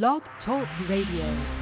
Blog Talk Radio.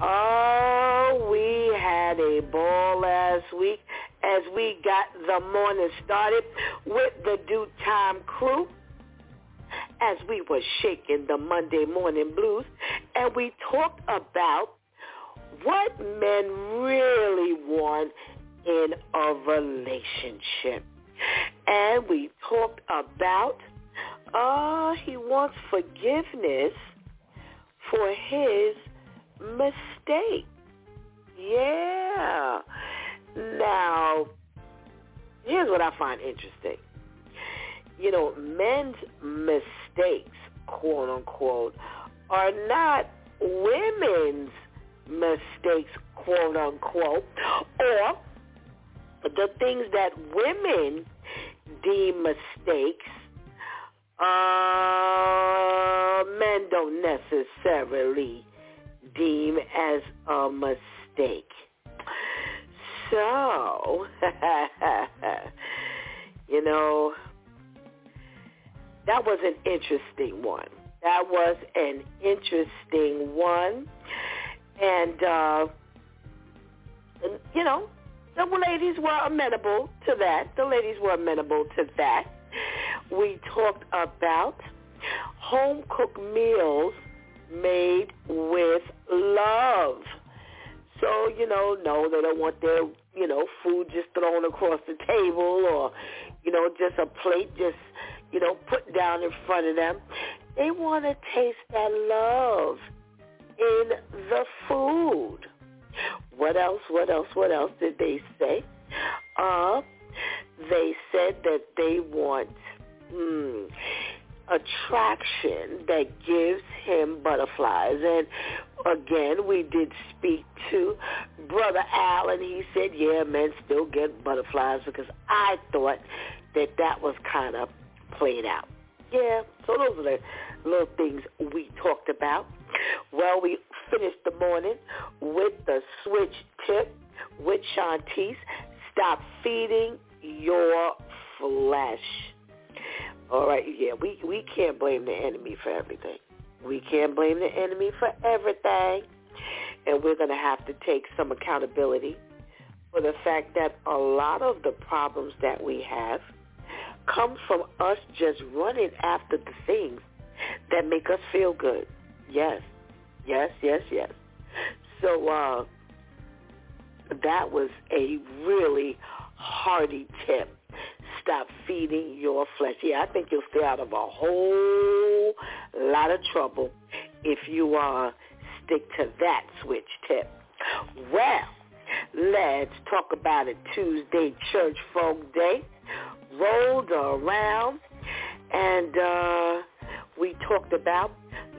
Oh, we had a ball last week as we got the morning started with the DEW Time crew as we were shaking the Monday morning blues and we talked about what men really want in a relationship. And we talked about, uh, he wants forgiveness for his mistake. Yeah. Now, here's what I find interesting. You know, men's mistakes, quote unquote, are not women's mistakes, quote unquote, or the things that women deem mistakes uh, men don't necessarily deem as a mistake. So, you know, that was an interesting one. That was an interesting one. And, uh, and you know, the ladies were amenable to that. The ladies were amenable to that we talked about home cooked meals made with love. So, you know, no, they don't want their, you know, food just thrown across the table or, you know, just a plate just, you know, put down in front of them. They want to taste that love in the food. What else, what else, what else did they say? Uh, they said that they want hmm, attraction that gives him butterflies. And again, we did speak to Brother Al, and he said, yeah, men still get butterflies because I thought that that was kind of played out. Yeah, so those are the little things we talked about. Well, we finished the morning with the switch tip with Shantice. Stop feeding your flesh. All right, yeah, we we can't blame the enemy for everything. We can't blame the enemy for everything. And we're going to have to take some accountability for the fact that a lot of the problems that we have come from us just running after the things that make us feel good. Yes, yes, yes, yes. So uh, that was a really hearty tip stop feeding your flesh. Yeah, I think you'll stay out of a whole lot of trouble if you uh, stick to that switch tip. Well, let's talk about it. Tuesday Church Folk Day rolled around, and uh, we talked about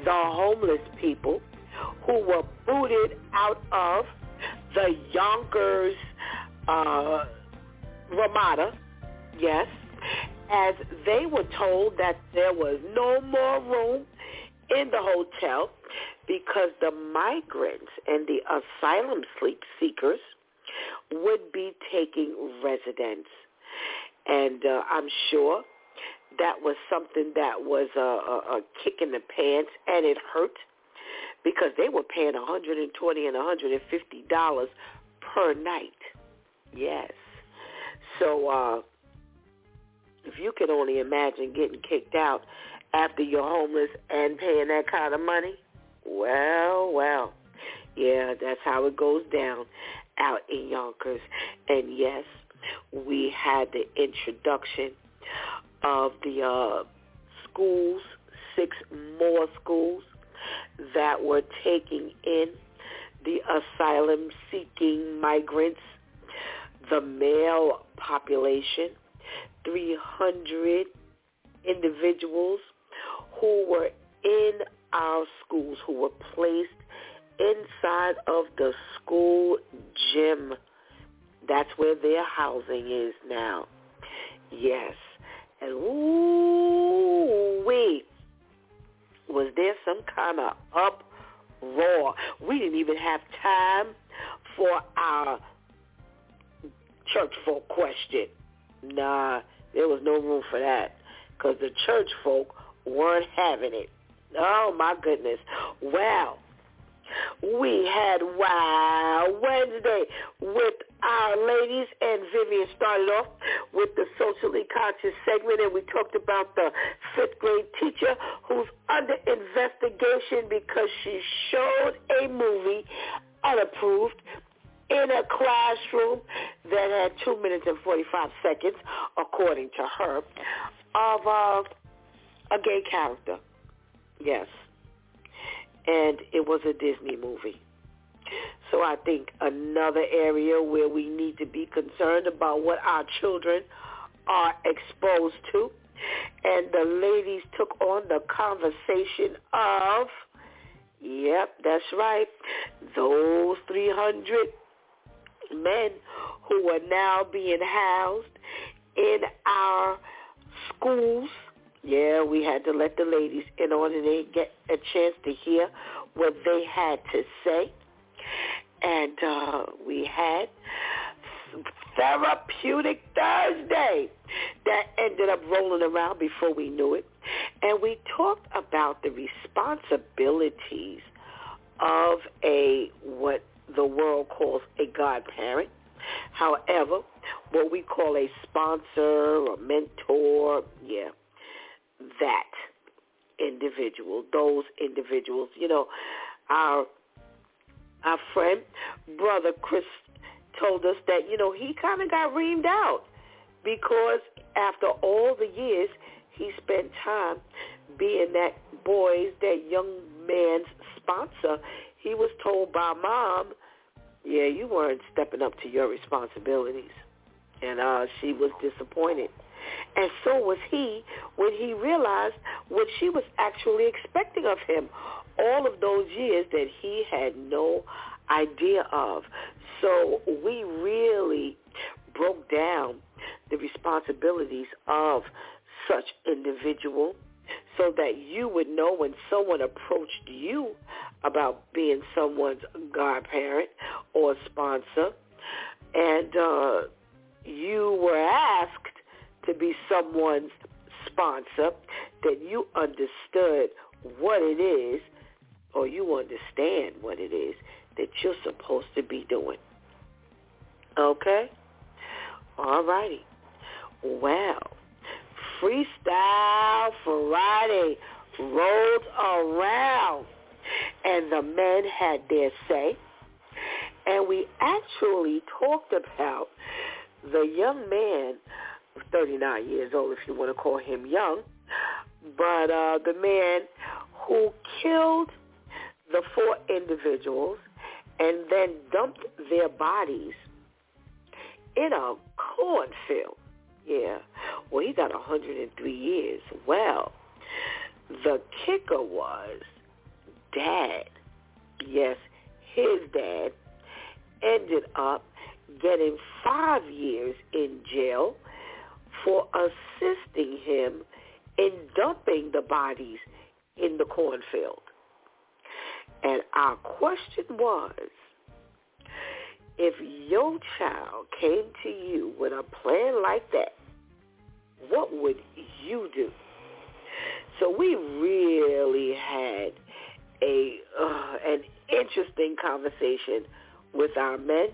the homeless people who were booted out of the Yonkers uh, Ramada, yes, as they were told that there was no more room in the hotel because the migrants and the asylum seekers would be taking residence. And uh, I'm sure that was something that was a, a, a kick in the pants, and it hurt because they were paying 120 and 150 dollars per night. Yes. So uh, if you can only imagine getting kicked out after you're homeless and paying that kind of money, well, well, yeah, that's how it goes down out in Yonkers. And yes, we had the introduction of the uh, schools, six more schools that were taking in the asylum-seeking migrants, the male population, 300 individuals who were in our schools, who were placed inside of the school gym. That's where their housing is now. Yes. And ooh was there some kind of uproar? We didn't even have time for our church folk question. Nah, there was no room for that because the church folk weren't having it. Oh my goodness. Well, we had Wow Wednesday with our ladies, and Vivian started off with the socially conscious segment, and we talked about the fifth grade teacher who's under investigation because she showed a movie unapproved in a classroom that had 2 minutes and 45 seconds, according to her, of uh, a gay character. Yes and it was a Disney movie. So I think another area where we need to be concerned about what our children are exposed to. And the ladies took on the conversation of, yep, that's right, those 300 men who are now being housed in our schools yeah, we had to let the ladies in order to get a chance to hear what they had to say. And uh, we had Therapeutic Thursday that ended up rolling around before we knew it. And we talked about the responsibilities of a what the world calls a godparent. However, what we call a sponsor or mentor, yeah, that individual, those individuals. You know, our our friend, brother Chris, told us that you know he kind of got reamed out because after all the years he spent time being that boy's, that young man's sponsor, he was told by mom, yeah, you weren't stepping up to your responsibilities. And uh, she was disappointed. And so was he when he realized what she was actually expecting of him all of those years that he had no idea of. So we really broke down the responsibilities of such individual so that you would know when someone approached you about being someone's godparent or sponsor and uh, you were asked to be someone's sponsor, that you understood what it is or you understand what it is that you're supposed to be doing. Okay? All righty. Well, Freestyle Friday rolled around and the men had their say. And we actually talked about the young man 39 years old if you want to call him young, but uh, the man who killed the four individuals and then dumped their bodies in a cornfield. Yeah. Well, he got 103 years. Well, the kicker was dad. Yes, his dad ended up getting five years in jail for assisting him in dumping the bodies in the cornfield. And our question was, if your child came to you with a plan like that, what would you do? So we really had a uh, an interesting conversation with our men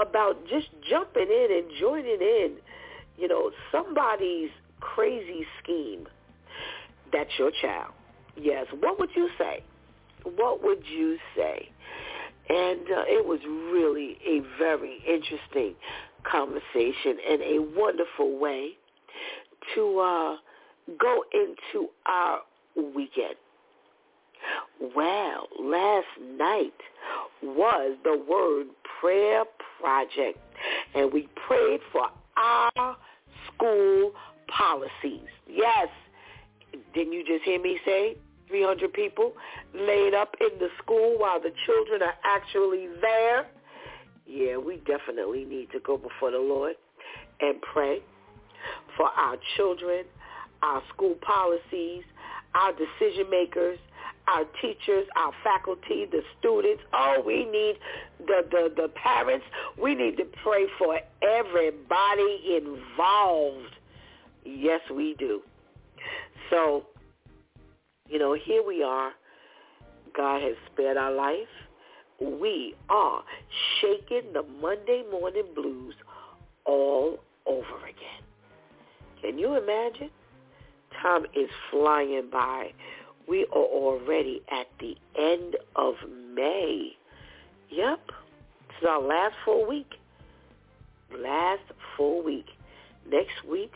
about just jumping in and joining in, you know, somebody's crazy scheme. That's your child. Yes. What would you say? What would you say? And uh, it was really a very interesting conversation and a wonderful way to uh, go into our weekend. Well, last night was the Word Prayer Project, and we prayed for our school policies. Yes, didn't you just hear me say 300 people laid up in the school while the children are actually there? Yeah, we definitely need to go before the Lord and pray for our children, our school policies, our decision makers, our teachers, our faculty, the students. Oh, we need the, the, the parents. We need to pray for everybody involved. Yes, we do. So, you know, here we are. God has spared our life. We are shaking the Monday morning blues all over again. Can you imagine? Time is flying by. We are already at the end of May. Yep. It's our last full week. Last full week. Next week,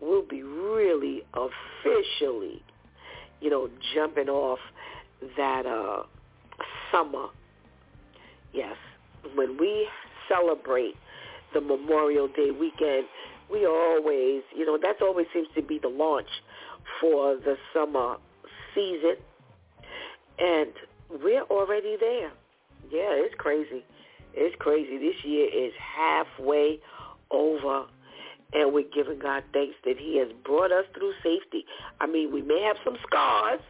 we'll be really officially, you know, jumping off that uh, summer. Yes. When we celebrate the Memorial Day weekend, we always, you know, that always seems to be the launch for the summer season. And we're already there. Yeah, it's crazy. It's crazy. This year is halfway over. And we're giving God thanks that he has brought us through safety. I mean, we may have some scars,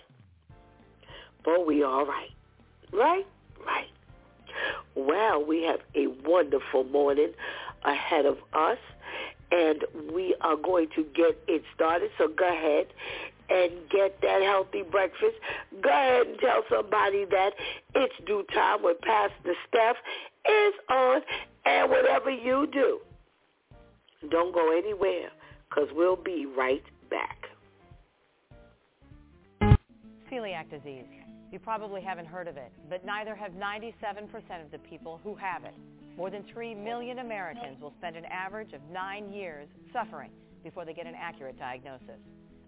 but we are right. Right? Right. Well, we have a wonderful morning ahead of us, and we are going to get it started. So go ahead and get that healthy breakfast. Go ahead and tell somebody that it's DEW Time when Pastor Steph is on, and whatever you do, don't go anywhere because we'll be right back. Celiac disease. You probably haven't heard of it, but neither have 97% of the people who have it. More than 3 million Americans will spend an average of nine years suffering before they get an accurate diagnosis.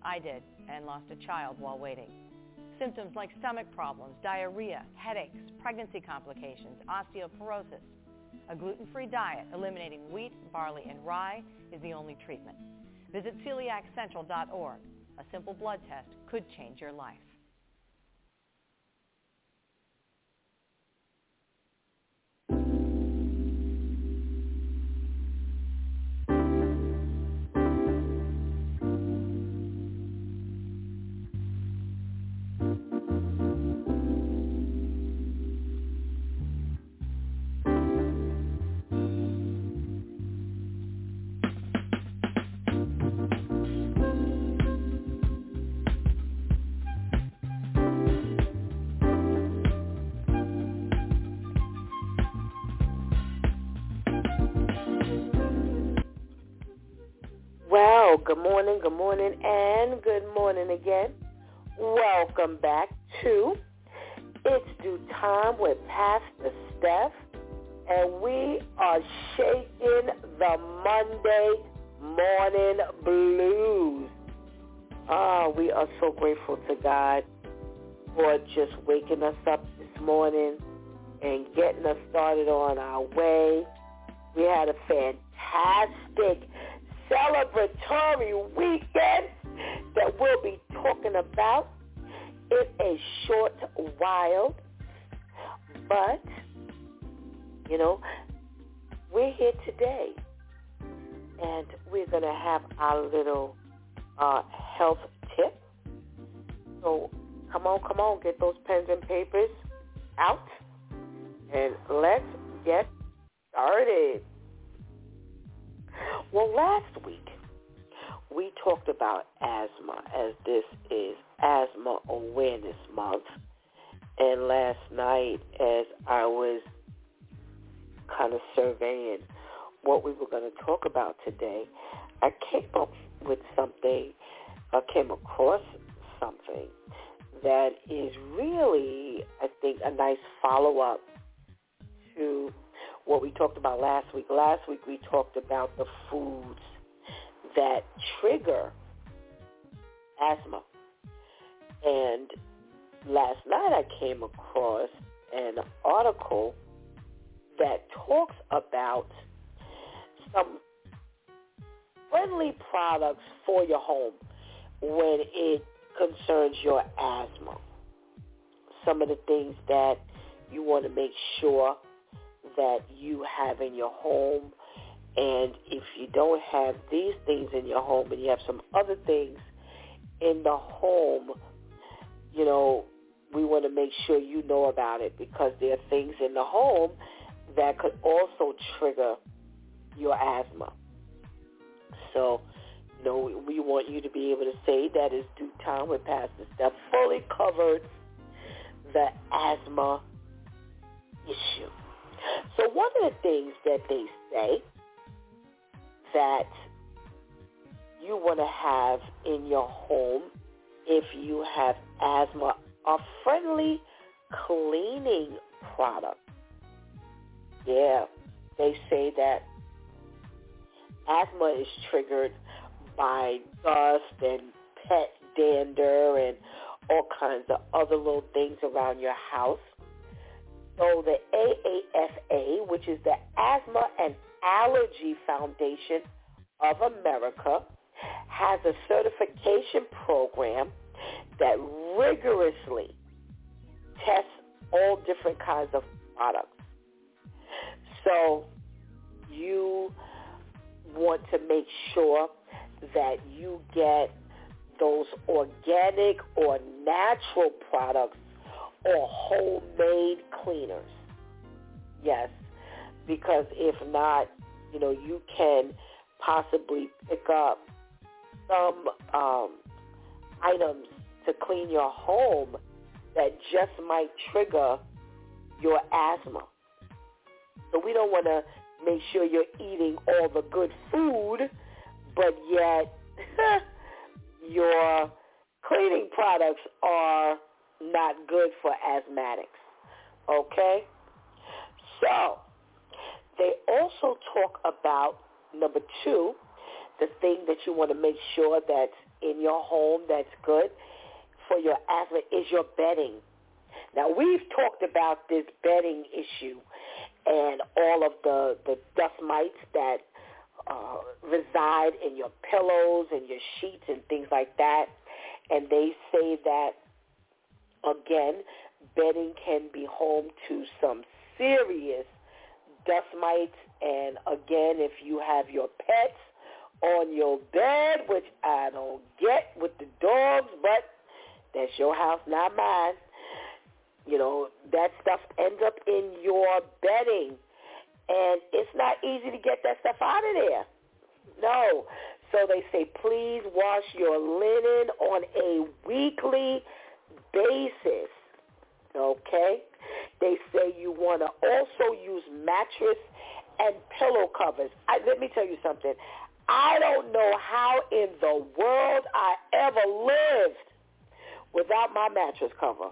I did, and lost a child while waiting. Symptoms like stomach problems, diarrhea, headaches, pregnancy complications, osteoporosis. A gluten-free diet eliminating wheat, barley, and rye is the only treatment. Visit celiaccentral.org. A simple blood test could change your life. Good morning, good morning, and good morning again. Welcome back to It's DEW Time with Pastor Steph, and we are shaking the Monday morning blues. Ah, we are so grateful to God for just waking us up this morning and getting us started on our way. We had a fantastic celebratory weekend that we'll be talking about in a short while. But, you know, we're here today, and we're going to have our little uh, health tip. So come on, come on, get those pens and papers out, and let's get started. Well, last week we talked about asthma as this is Asthma Awareness Month. And last night as I was kind of surveying what we were going to talk about today, I came up with something, I came across something that is really, I think, a nice follow-up to what we talked about last week. Last week we talked about the foods that trigger asthma. And last night I came across an article that talks about some friendly products for your home when it concerns your asthma. Some of the things that you want to make sure that you have in your home. And if you don't have these things in your home and you have some other things in the home, you know, we want to make sure you know about it because there are things in the home that could also trigger your asthma. So, you know, we want you to be able to say that is DEW Time with Pastor Steph fully covered the asthma issue. So one of the things that they say that you want to have in your home if you have asthma are friendly cleaning products. Yeah, they say that asthma is triggered by dust and pet dander and all kinds of other little things around your house. So the AAFA, which is the Asthma and Allergy Foundation of America, has a certification program that rigorously tests all different kinds of products. So you want to make sure that you get those organic or natural products or homemade cleaners. Yes, because if not, you know, you can possibly pick up some um, items to clean your home that just might trigger your asthma. So we don't want to make sure you're eating all the good food, but yet your cleaning products are not good for asthmatics. Okay? So, they also talk about, number two, the thing that you want to make sure that's in your home that's good for your asthma is your bedding. Now, we've talked about this bedding issue and all of the, the dust mites that uh, reside in your pillows and your sheets and things like that. And they say that Again, bedding can be home to some serious dust mites. And again, if you have your pets on your bed, which I don't get with the dogs, but that's your house, not mine. You know, that stuff ends up in your bedding. And it's not easy to get that stuff out of there. No. So they say, please wash your linen on a weekly basis. Okay? They say you want to also use mattress and pillow covers. I, let me tell you something. I don't know how in the world I ever lived without my mattress cover.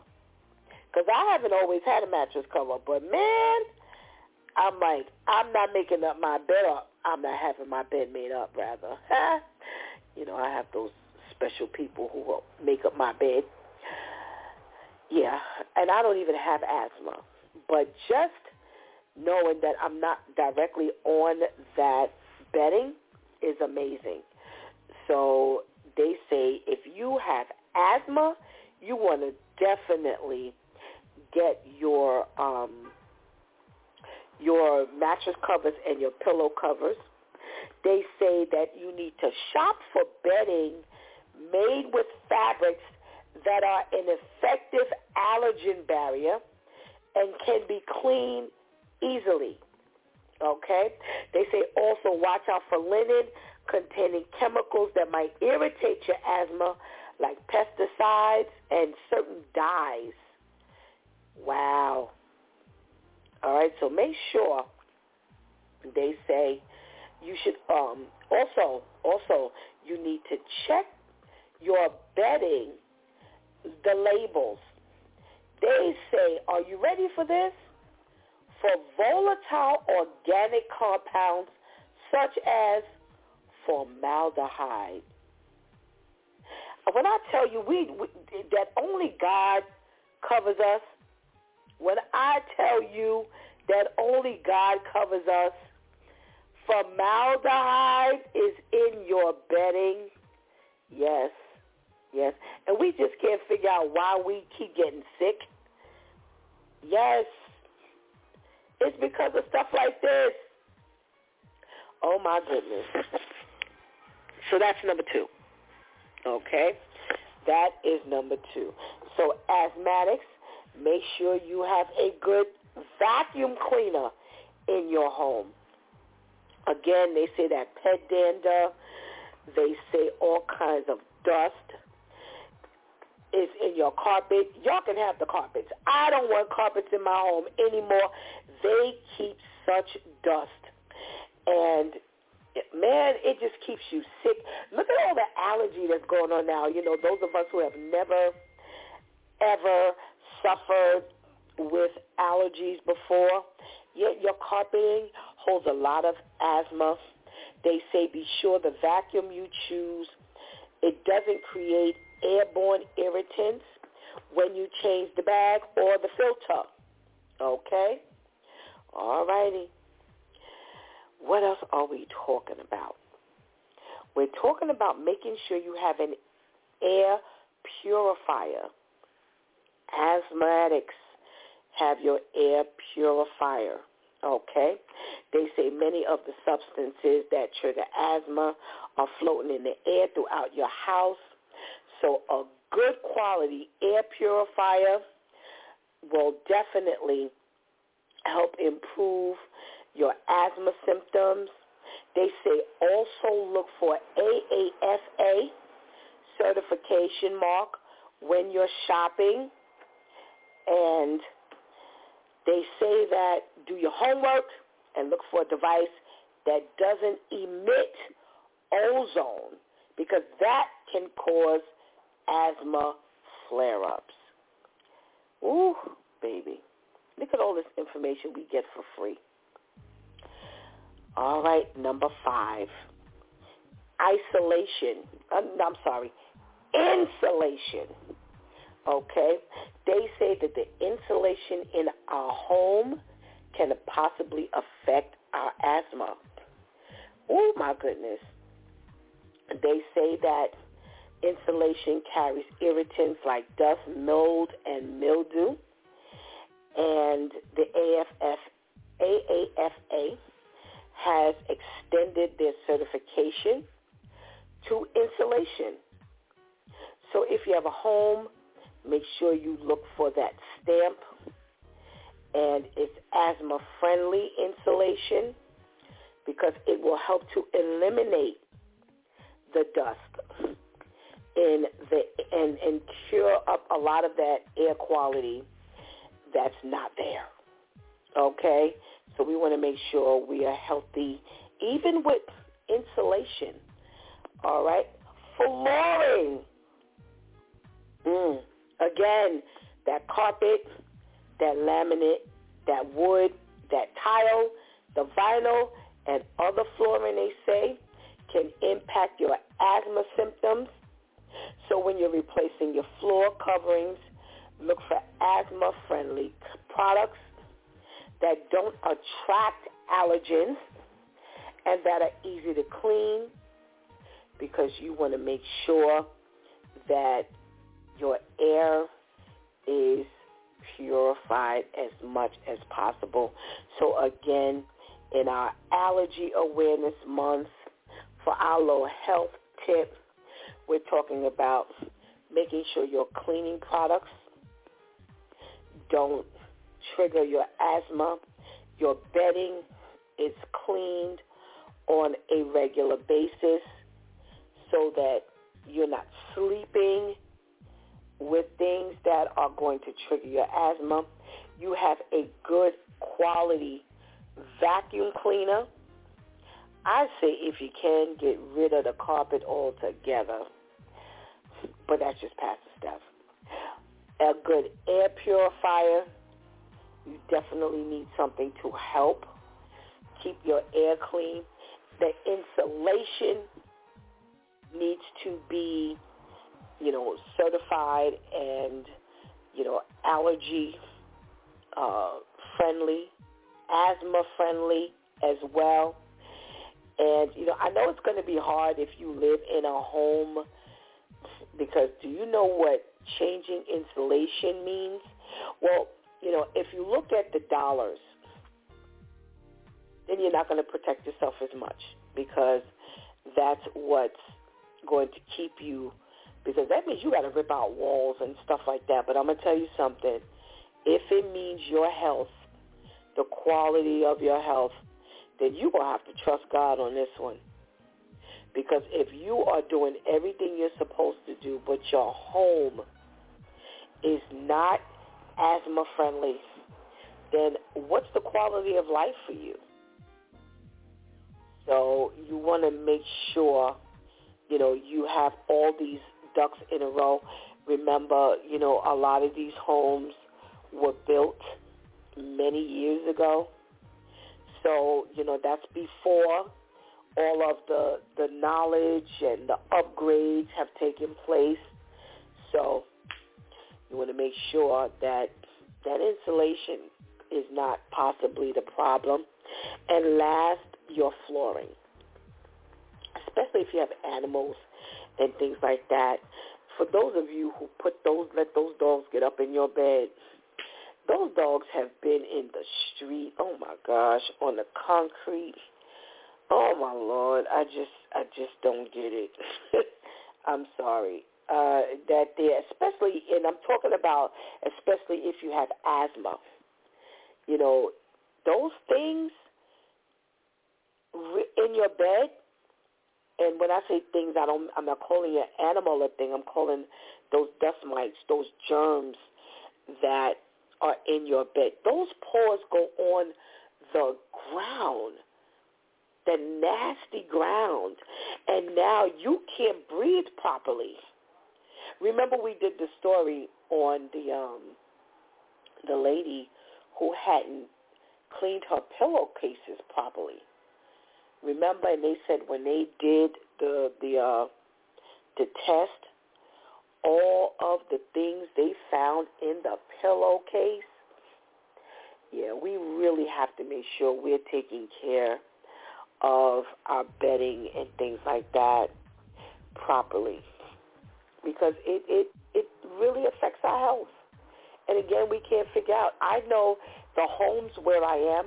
Because I haven't always had a mattress cover. But, man, I'm like, I'm not making up my bed up. I'm not having my bed made up, rather. you know, I have those special people who will make up my bed. Yeah, and I don't even have asthma, but just knowing that I'm not directly on that bedding is amazing. So they say if you have asthma, you want to definitely get your um, your mattress covers and your pillow covers. They say that you need to shop for bedding made with fabrics that are an effective allergen barrier and can be cleaned easily. Okay? They say also watch out for linen containing chemicals that might irritate your asthma like pesticides and certain dyes. Wow. All right, so make sure they say you should um also also you need to check your bedding the labels. They say, are you ready for this? For volatile organic compounds such as formaldehyde. When I tell you we, we that only God covers us, when I tell you that only God covers us, formaldehyde is in your bedding. Yes, yes. And we just can't figure out why we keep getting sick. Yes. It's because of stuff like this. Oh my goodness. So that's number two. Okay? That is number two. So asthmatics, make sure you have a good vacuum cleaner in your home. Again, they say that pet dander, they say all kinds of dust is in your carpet. Y'all can have the carpets. I don't want carpets in my home anymore. They keep such dust. And man, it just keeps you sick. Look at all the allergy that's going on now. You know, those of us who have never, ever suffered with allergies before, yet your carpeting holds a lot of asthma. They say be sure the vacuum you choose, it doesn't create airborne irritants when you change the bag or the filter. Okay? All righty. What else are we talking about? We're talking about making sure you have an air purifier. Asthmatics have your air purifier. Okay? They say many of the substances that trigger asthma are floating in the air throughout your house. So a good quality air purifier will definitely help improve your asthma symptoms. They say also look for AAFA certification mark when you're shopping. And they say that do your homework and look for a device that doesn't emit ozone because that can cause asthma flare-ups. Ooh, baby. Look at all this information we get for free. All right, number five. Isolation. Uh, I'm sorry. Insulation. Okay? They say that the insulation in our home can possibly affect our asthma. Oh, my goodness. They say that insulation carries irritants like dust, mold, and mildew. And the AFF, AAFA has extended their certification to insulation. So if you have a home, make sure you look for that stamp. And it's asthma-friendly insulation because it will help to eliminate the dust and the and and cure up a lot of that air quality that's not there. Okay? So we want to make sure we are healthy even with insulation. All right? Flooring. Mm. Again, that carpet, that laminate, that wood, that tile, the vinyl, and other flooring, they say, can impact your asthma symptoms. So when you're replacing your floor coverings, look for asthma-friendly products that don't attract allergens and that are easy to clean because you want to make sure that your air is purified as much as possible. So again, in our allergy awareness month, for our little health tip, we're talking about making sure your cleaning products don't trigger your asthma. Your bedding is cleaned on a regular basis so that you're not sleeping with things that are going to trigger your asthma. You have a good quality vacuum cleaner. I say if you can, get rid of the carpet altogether. But that's just Pastor Steph. A good air purifier. You definitely need something to help keep your air clean. The insulation needs to be, you know, certified and, you know, allergy uh, friendly, asthma friendly as well. And, you know, I know it's going to be hard if you live in a home because do you know what changing insulation means? Well, you know, if you look at the dollars, then you're not going to protect yourself as much because that's what's going to keep you because that means you got to rip out walls and stuff like that. But I'm going to tell you something. If it means your health, the quality of your health, then going to have to trust God on this one. Because if you are doing everything you're supposed to do, but your home is not asthma friendly, then what's the quality of life for you? So you want to make sure, you know, you have all these ducks in a row. Remember, you know, a lot of these homes were built many years ago. So, you know, that's before all of the, the knowledge and the upgrades have taken place. So you want to make sure that that insulation is not possibly the problem. And last, your flooring, especially if you have animals and things like that. For those of you who put those, let those dogs get up in your bed, those dogs have been in the street. Oh my gosh, on the concrete Oh my lord, I just I just don't get it. I'm sorry. Uh, that there, especially, and I'm talking about especially if you have asthma. You know, those things in your bed. And when I say things, I don't. I'm not calling it animal a thing. I'm calling those dust mites, those germs that are in your bed. Those pores go on the ground the nasty ground, and now you can't breathe properly. Remember, we did the story on the um, the lady who hadn't cleaned her pillowcases properly. Remember, and they said when they did the the uh, the test, all of the things they found in the pillowcase. Yeah, we really have to make sure we're taking care of our bedding and things like that properly because it, it, it really affects our health. And again, we can't figure out. I know the homes where I am,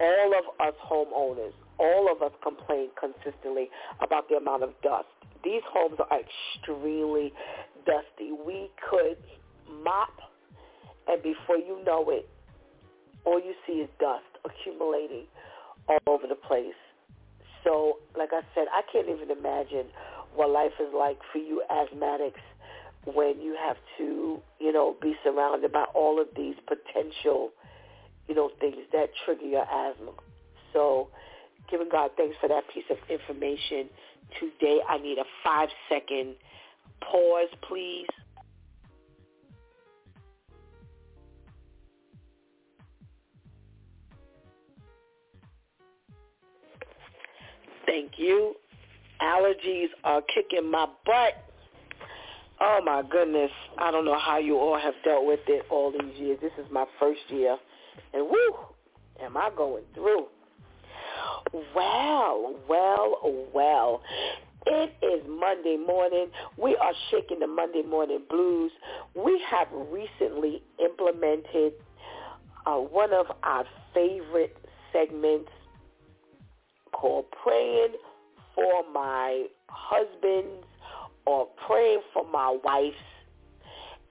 all of us homeowners, all of us complain consistently about the amount of dust. These homes are extremely dusty. We could mop, and before you know it, all you see is dust accumulating all over the place. So, like I said, I can't even imagine what life is like for you asthmatics when you have to, you know, be surrounded by all of these potential, you know, things that trigger your asthma. So, giving God thanks for that piece of information today. I need a five-second pause, please. Thank you. Allergies are kicking my butt. Oh my goodness. I don't know how you all have dealt with it all these years. This is my first year. And woo, am I going through. Well, well, well. It is Monday morning. We are shaking the Monday morning blues. We have recently implemented uh, one of our favorite segments called Praying for My Husband's or Praying for My Wife's.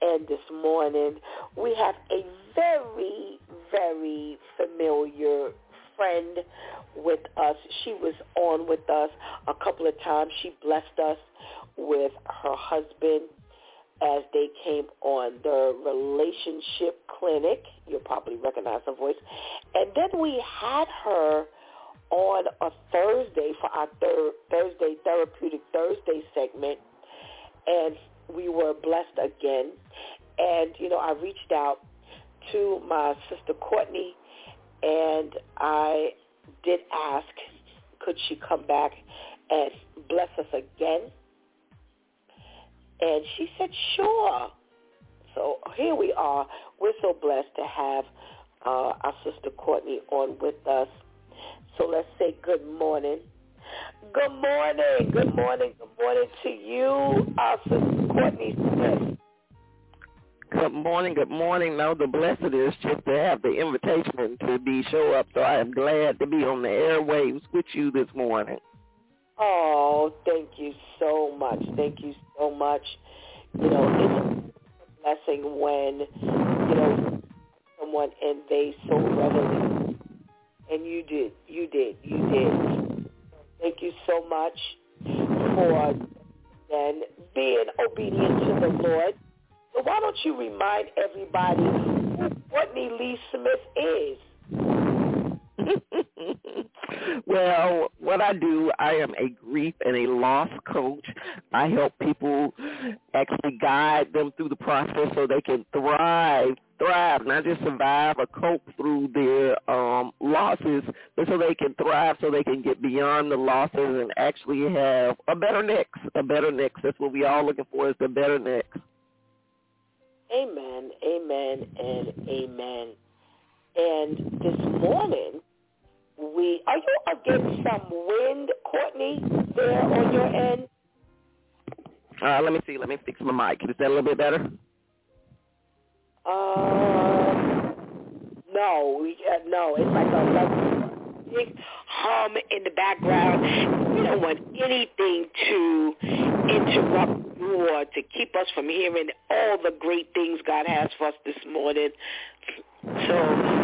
And this morning we have a very, very familiar friend with us. She was on with us a couple of times. She blessed us with her husband as they came on the relationship clinic. You'll probably recognize her voice. And then we had her on a Thursday for our Thursday Therapeutic Thursday segment. And we were blessed again. And, you know, I reached out to my sister Courtney and I did ask, could she come back and bless us again? And she said, sure. So here we are. We're so blessed to have uh, our sister Courtney on with us. So let's say good morning. Good morning. Good morning. Good morning to you, our sister Courtney Smith. Good morning, good morning. No, the blessed is just to have the invitation to be show up. So I am glad to be on the airwaves with you this morning. Oh, thank you so much. Thank you so much. You know, it's a blessing when, you know, someone and they so readily, and you did, you did, you did. Thank you so much for then being obedient to the Lord so why don't you remind everybody who Courtney Lee Smith is? well, what I do, I am a grief and a loss coach. I help people actually guide them through the process so they can thrive, thrive, not just survive or cope through their um, losses, but so they can thrive, so they can get beyond the losses and actually have a better next, a better next. That's what we all looking for is the better next. Amen, amen, and amen. And this morning, we are you against some wind, Courtney, there on your end? Uh, let me see. Let me fix my mic. Is that a little bit better? Uh, no, we, uh, no. It's like a big hum in the background. We don't want anything to interrupt or to keep us from hearing all the great things God has for us this morning. So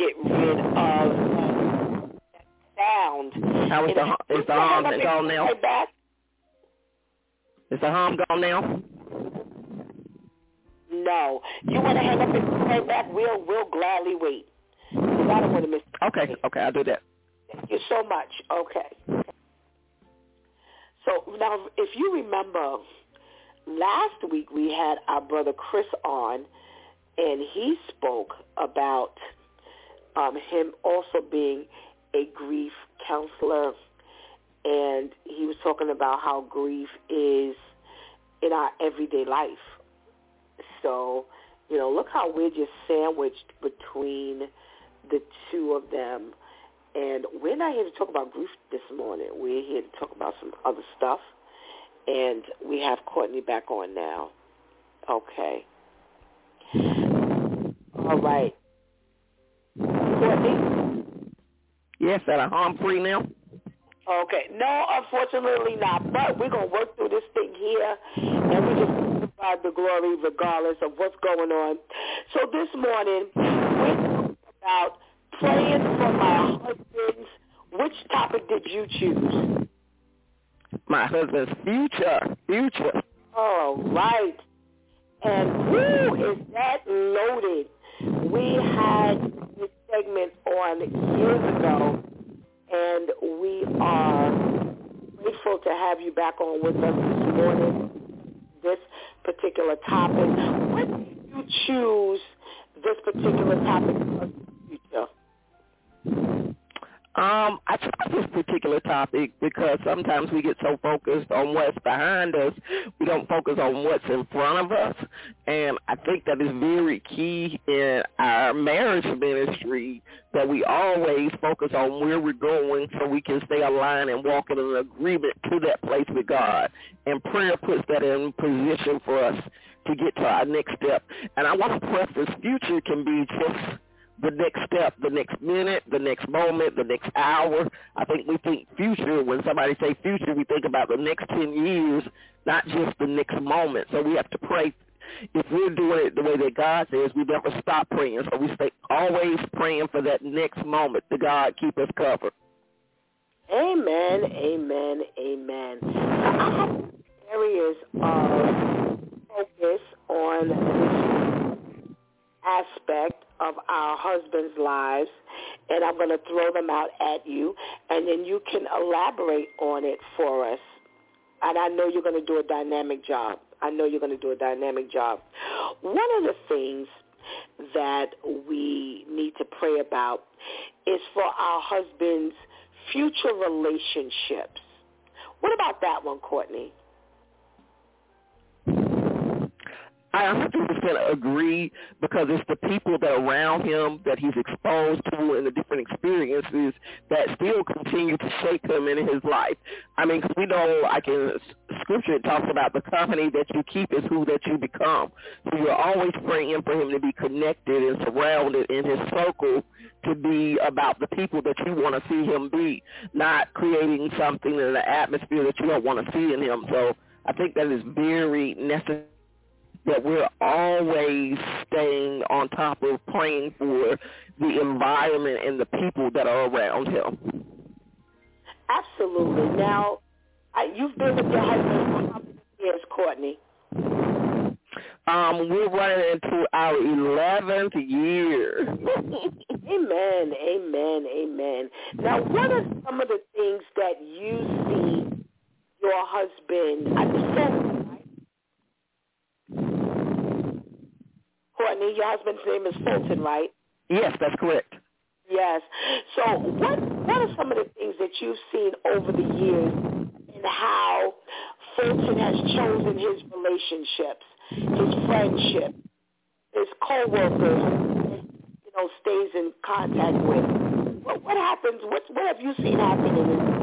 get rid of that sound. How is the, is the hum gone now? Back? Is the hum gone now? No. You want to hang up and right back? We'll, we'll gladly wait. I don't want to miss. Okay, okay, I'll do that. Thank you so much. Okay. So now, if you remember, last week we had our brother Chris on, and he spoke about um, him also being a grief counselor, and he was talking about how grief is in our everyday life. So, you know, look how we're just sandwiched between the two of them and we're not here to talk about grief this morning. We're here to talk about some other stuff. And we have Courtney back on now. Okay. All right. Courtney? Yes, that I'm home free now. Okay. No, unfortunately not. But we're going to work through this thing here. And we just provide the glory regardless of what's going on. So this morning, we're talking about praying for my husband's. Which topic did you choose? My husband's future. Future. All right. And who is that loaded? We had segment on years ago, and we are grateful to have you back on with us this morning. This particular topic. When did you choose this particular topic for future? Um, I chose this particular topic because sometimes we get so focused on what's behind us, we don't focus on what's in front of us. And I think that is very key in our marriage ministry that we always focus on where we're going so we can stay aligned and walk in an agreement to that place with God. And prayer puts that in position for us to get to our next step. And I want to preface future can be just the next step, the next minute, the next moment, the next hour. I think we think future. When somebody say future, we think about the next 10 years, not just the next moment. So we have to pray. If we're doing it the way that God says, we never stop praying. So we stay always praying for that next moment to God keep us covered. Amen, amen, amen. I have areas of focus on this aspect of our husbands' lives, and I'm going to throw them out at you, and then you can elaborate on it for us. And I know you're going to do a dynamic job. I know you're going to do a dynamic job. One of the things that we need to pray about is for our husbands' future relationships. What about that one, Courtney? I 100% agree because it's the people that around him that he's exposed to and the different experiences that still continue to shape him in his life. I mean, cause we know, like in Scripture, it talks about the company that you keep is who that you become. So you're always praying for him to be connected and surrounded in his circle to be about the people that you want to see him be, not creating something in the atmosphere that you don't want to see in him. So I think that is very necessary that we're always staying on top of praying for the environment and the people that are around him. Absolutely. Now, I, you've been with your husband for how many years, Courtney? Um, we're running into our eleventh year. amen, amen, amen. Now, what are some of the things that you see your husband? I understand Courtney, your husband's name is Fulton, right? Yes, that's correct. Yes. So what what are some of the things that you've seen over the years and how Fulton has chosen his relationships, his friendship, his coworkers, you know, stays in contact with? What, what happens? What what have you seen happen in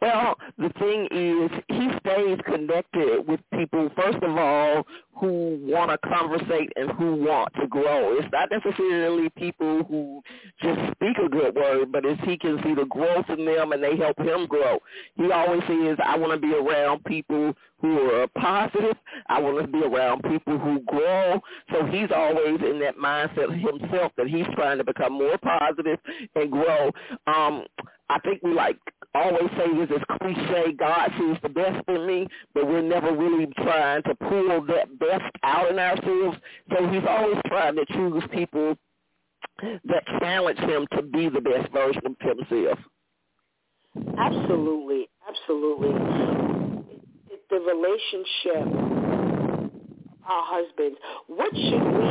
well, the thing is, he stays connected with people, first of all, who want to conversate and who want to grow. It's not necessarily people who just speak a good word, but it's he can see the growth in them and they help him grow. He always says, I want to be around people who are positive. I want to be around people who grow. So he's always in that mindset himself that he's trying to become more positive and grow. Um, I think we like always say this is cliche, God sees the best in me, but we're never really trying to pull that best out in ourselves. So he's always trying to choose people that challenge him to be the best version of himself. Absolutely, absolutely. The relationship, our husbands. What should we,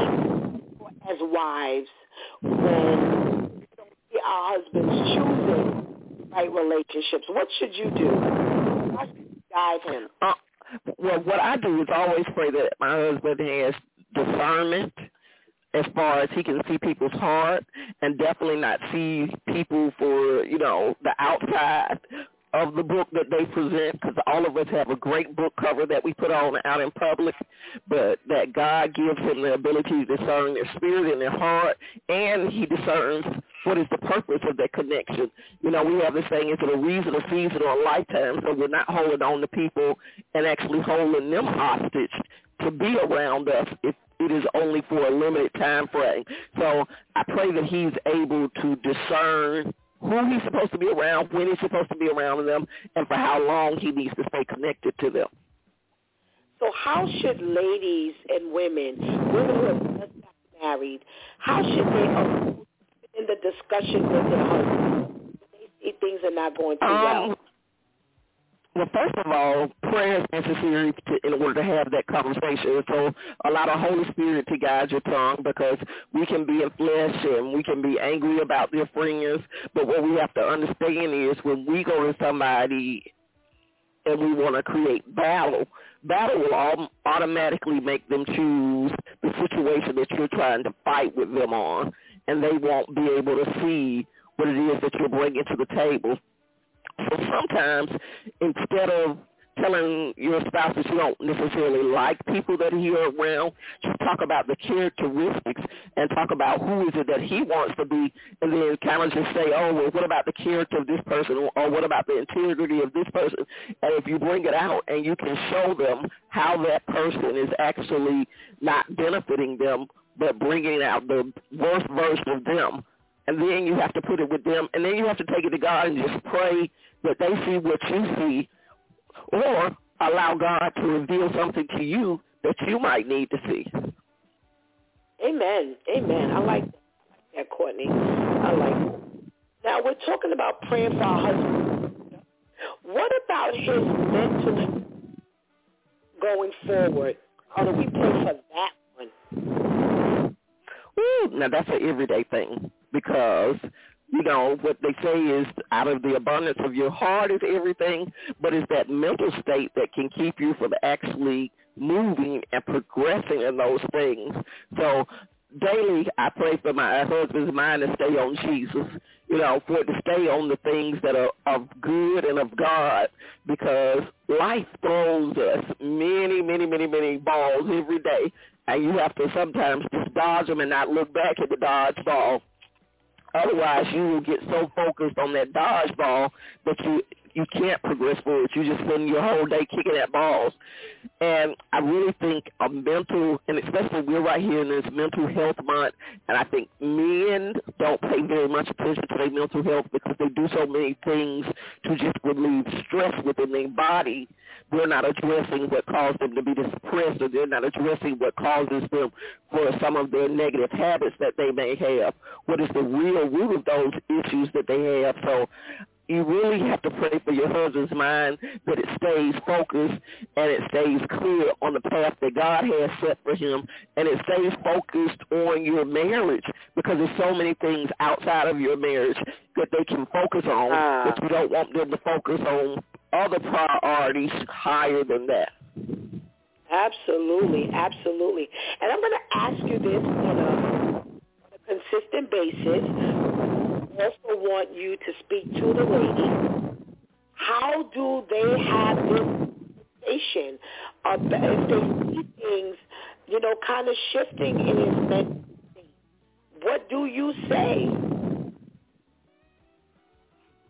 as wives, when our husbands choosing right relationships? What should you do? How should you guide him? Uh, well, what I do is always pray that my husband has discernment as far as he can see people's heart and definitely not see people for, you know, the outside of the book that they present because all of us have a great book cover that we put on out in public, but that God gives him the ability to discern their spirit and their heart, and he discerns what is the purpose of that connection. You know, we have this thing, is it a reason, a season, or a lifetime, so we're not holding on to people and actually holding them hostage to be around us if it is only for a limited time frame. So I pray that he's able to discern who he's supposed to be around, when he's supposed to be around them, and for how long he needs to stay connected to them. So how should ladies and women, women who have just got married, how should they in the discussion with their husband? They see things are not going too um, well. Well, first of all, prayer is necessary to, in order to have that conversation. So allow the Holy Spirit to guide your tongue because we can be in flesh and we can be angry about their friends. But what we have to understand is when we go to somebody and we want to create battle, battle will automatically make them choose the situation that you're trying to fight with them on, and they won't be able to see what it is that you're bringing to the table. So sometimes instead of telling your spouse that you don't necessarily like people that you're around. Just talk about the characteristics and talk about who is it that he wants to be, and then kind of just say, oh, well, what about the character of this person, or what about the integrity of this person? And if you bring it out and you can show them how that person is actually not benefiting them, but bringing out the worst version of them, and then you have to put it with them, and then you have to take it to God and just pray that they see what you see, or allow God to reveal something to you that you might need to see. Amen. Amen. I like that, Courtney. I like that. Now, we're talking about praying for our husband. What about his mental going forward? How do we pray for that one? Ooh, now, that's an everyday thing because you know, what they say is out of the abundance of your heart is everything, but it's that mental state that can keep you from actually moving and progressing in those things. So daily I pray for my husband's mind to stay on Jesus, you know, for it to stay on the things that are of good and of God because life throws us many, many, many, many balls every day. And you have to sometimes just dodge them and not look back at the dodge ball Otherwise, you will get so focused on that dodgeball that you you can't progress forward. You just spend your whole day kicking at balls. And I really think a mental, and especially we're right here in this mental health month, and I think men don't pay very much attention to their mental health because they do so many things to just relieve stress within their body they're not addressing what caused them to be depressed or they're not addressing what causes them for some of their negative habits that they may have. What is the real root of those issues that they have? So you really have to pray for your husband's mind that it stays focused and it stays clear on the path that God has set for him and it stays focused on your marriage because there's so many things outside of your marriage that they can focus on uh, but you don't want them to focus on other priorities higher than that. Absolutely, absolutely. And I'm going to ask you this on a, on a consistent basis. I also want you to speak to the lady. How do they have this conversation? Uh, if they see things, you know, kind of shifting in his mental state, what do you say?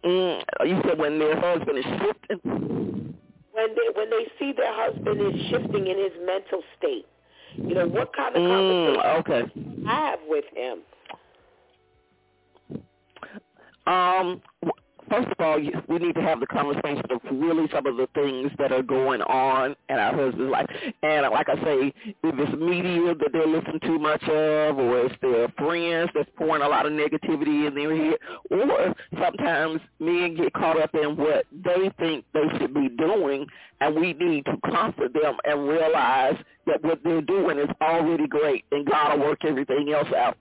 Mm, you said when their husband is shifting? When they when they see their husband is shifting in his mental state, you know what kind of mm, conversation okay. have with him? Um, first of all, we need to have the conversation of really some of the things that are going on in our husband's life. And like I say, if it's media that they're listening too much of, or it's their friends that's pouring a lot of negativity in their head, or sometimes men get caught up in what they think they should be doing, and we need to comfort them and realize that what they're doing is already great, and God will work everything else out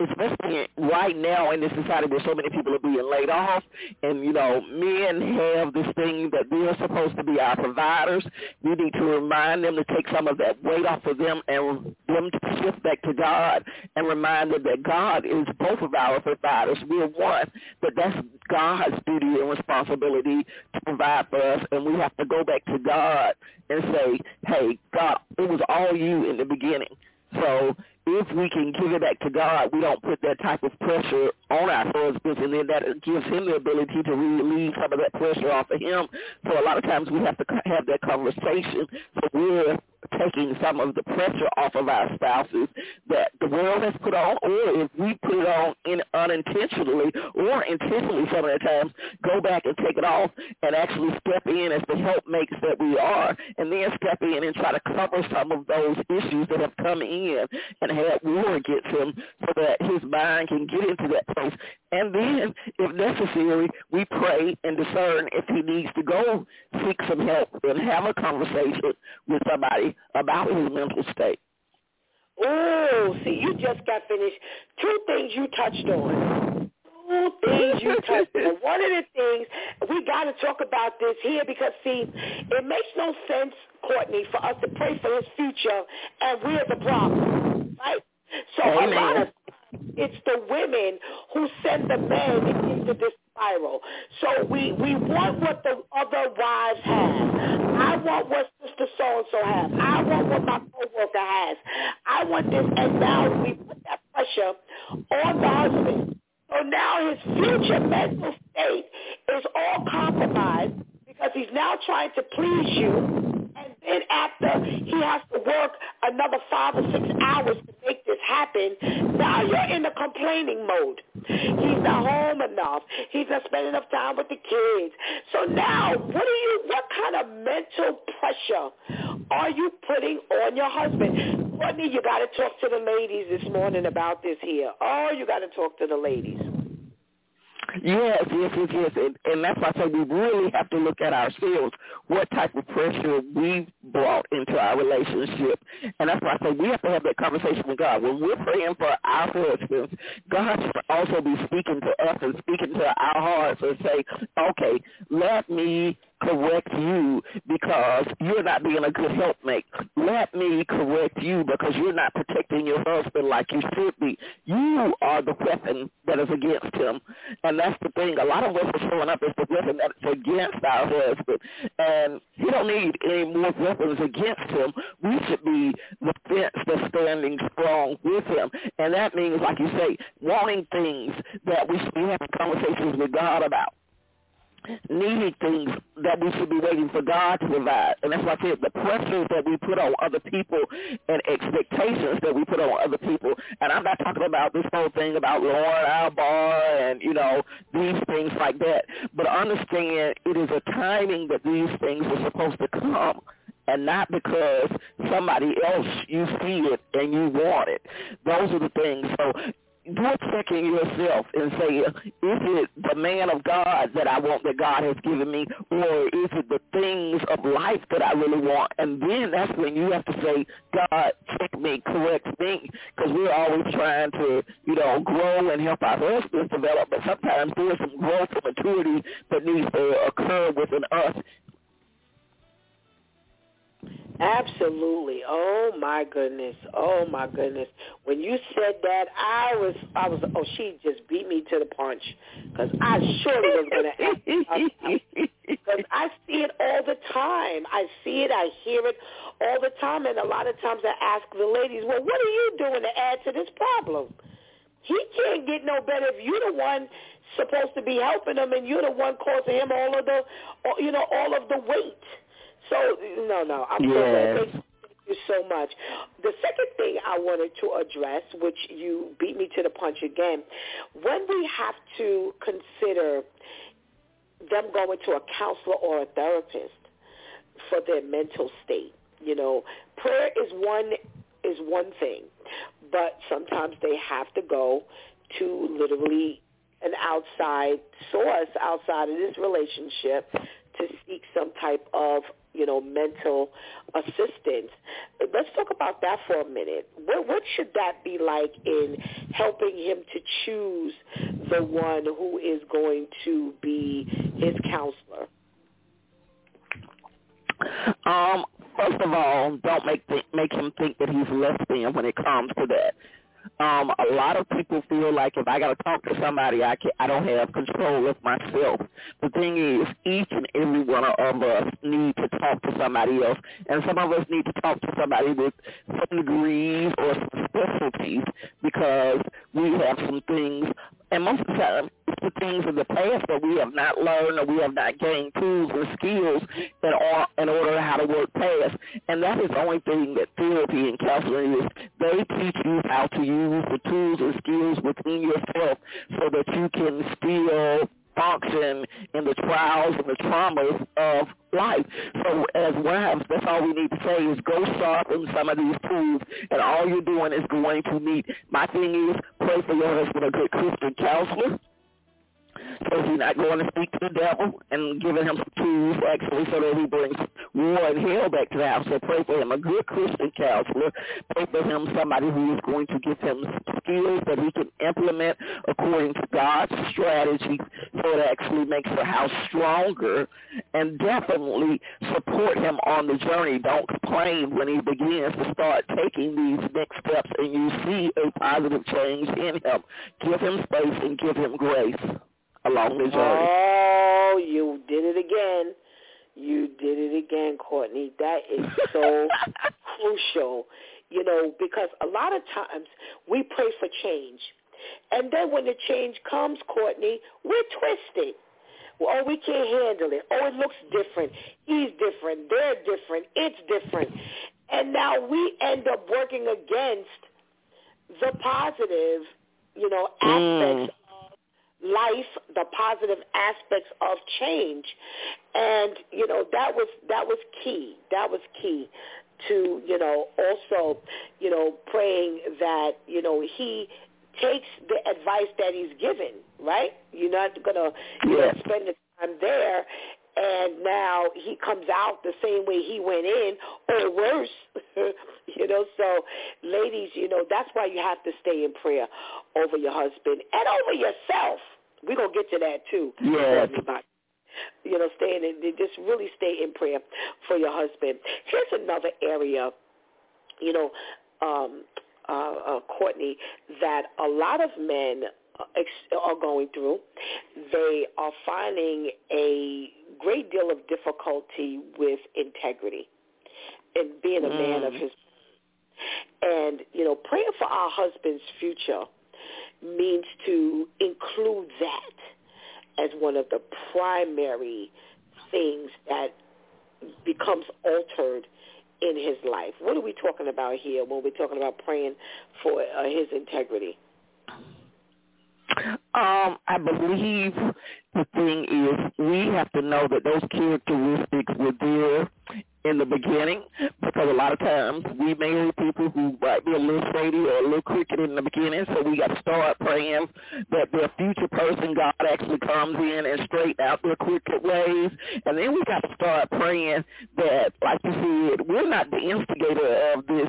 especially right now in this society where so many people are being laid off. And you know men have this thing that they're supposed to be our providers. We need to remind them to take some of that weight off of them and them to shift back to god and remind them that god is both of our providers. We're one but that's god's duty and responsibility to provide for us. And we have to go back to god and say hey god it was all you in the beginning. So if we can give it back to God, we don't put that type of pressure on our husbands, and then that gives him the ability to relieve some of that pressure off of him. So a lot of times we have to have that conversation. So we're taking some of the pressure off of our spouses that the world has put on, or if we put it on in unintentionally or intentionally some of the times, go back and take it off and actually step in as the helpmates that we are, and then step in and try to cover some of those issues that have come in and had war against him so that his mind can get into that place. And then, if necessary, we pray and discern if he needs to go seek some help and have a conversation with somebody about his mental state. Oh, see, you just got finished. Two things you touched on. Two things you touched on. One of the things, we got to talk about this here because, see, it makes no sense, Courtney, for us to pray for his future and we're the problem, right? So Amen. a lot of it's the women who send the men into this spiral. So we we want what the other wives have. I want what sister so and so has. I want what my coworker has. I want this, and now we put that pressure on the husband. So now his future mental state is all compromised because he's now trying to please you and then after he has to work another five or six hours to make this happen, now you're in the complaining mode. He's not home enough. He's not spending enough time with the kids. So now, what are you? What kind of mental pressure are you putting on your husband? Courtney, you got to talk to the ladies this morning about this here. Oh, you got to talk to the ladies. Yes, yes, yes, yes. And, and that's why I say we really have to look at ourselves, what type of pressure we've brought into our relationship. And that's why I say we have to have that conversation with God. When we're praying for our husbands, God should also be speaking to us and speaking to our hearts and say, okay, let me correct you because you're not being a good helpmate. Let me correct you because you're not protecting your husband like you should be. You are the weapon that is against him. And that's the thing. A lot of us are showing up as the weapon that's against our husband. And he don't need any more weapons against him. We should be the fence that's standing strong with him. And that means, like you say, wanting things that we should be having conversations with God about needing things that we should be waiting for God to provide. And that's why I said the pressures that we put on other people and expectations that we put on other people. And I'm not talking about this whole thing about Lauren Albar and, you know, these things like that. But understand it is a timing that these things are supposed to come and not because somebody else you see it and you want it. Those are the things. So do a check in yourself and say, is it the man of God that I want that God has given me, or is it the things of life that I really want? And then that's when you have to say, God, check me, correct me, because we're always trying to, you know, grow and help our husbands develop, but sometimes there's some growth and maturity that needs to occur within us Absolutely. Oh my goodness. Oh my goodness. When you said that, I was, I was. Oh, she just beat me to the punch because I surely was going to ask. Because I see it all the time. I see it. I hear it all the time, and a lot of times I ask the ladies, "Well, what are you doing to add to this problem?" He can't get no better if you're the one supposed to be helping him, and you're the one causing him all of the, you know, all of the weight. So no, no, I'm yes. so Thank you so much. The second thing I wanted to address, which you beat me to the punch again, when we have to consider them going to a counselor or a therapist for their mental state. You know, prayer is one is one thing, but sometimes they have to go to literally an outside source outside of this relationship to seek some type of you know, mental assistance. Let's talk about that for a minute. What, what should that be like in helping him to choose the one who is going to be his counselor? Um, first of all, don't make th- make him think that he's less than when it comes to that um, a lot of people feel like if I got to talk to somebody, I can I don't have control of myself. The thing is, each and every one of us need to talk to somebody else, and some of us need to talk to somebody with some degrees or some specialties because we have some things, and most of the time, it's the things of the past that we have not learned or we have not gained tools and skills in, or, in order how to work past. And that is the only thing that therapy and counseling is. They teach you how to use the tools and skills within yourself so that you can still function in the trials and the traumas of life. So as wives, that's all we need to say is go sharpen some of these tools, and all you're doing is going to meet. My thing is pray for your husband a good Christian counselor is he not going to speak to the devil and giving him some tools actually so that he brings war and hell back to the house? So pray for him, a good Christian counselor. Pray for him, somebody who is going to give him skills that he can implement according to God's strategy so it actually makes the house stronger and definitely support him on the journey. Don't complain when he begins to start taking these next steps and you see a positive change in him. Give him space and give him grace along the journey. Oh, you did it again. You did it again, Courtney. That is so crucial, you know, because a lot of times we pray for change. And then when the change comes, Courtney, we're twisted. Well, oh, we can't handle it. Oh, it looks different. He's different. They're different. It's different. And now we end up working against the positive, you know, aspects mm life, the positive aspects of change. And, you know, that was that was key. That was key to, you know, also, you know, praying that, you know, he takes the advice that he's given, right? You're not going to you know, spend the time there and now he comes out the same way he went in or worse you know so ladies you know that's why you have to stay in prayer over your husband and over yourself we're gonna get to that too. Yeah. You know, stay in just really stay in prayer for your husband. Here's another area, you know, um, uh, uh, Courtney, that a lot of men are going through. They are finding a great deal of difficulty with integrity and being a mm. man of mm. his. And you know, praying for our husband's future means to include that as one of the primary things that becomes altered in his life. What are we talking about here when we're talking about praying for uh, his integrity? Um, I believe the thing is we have to know that those characteristics were there in the beginning because a lot of times we marry people who might be a little shady or a little crooked in the beginning, so we got to start praying that their future person, God actually comes in and straighten out their crooked ways. And then we got to start praying that, like you said, we're not the instigator of this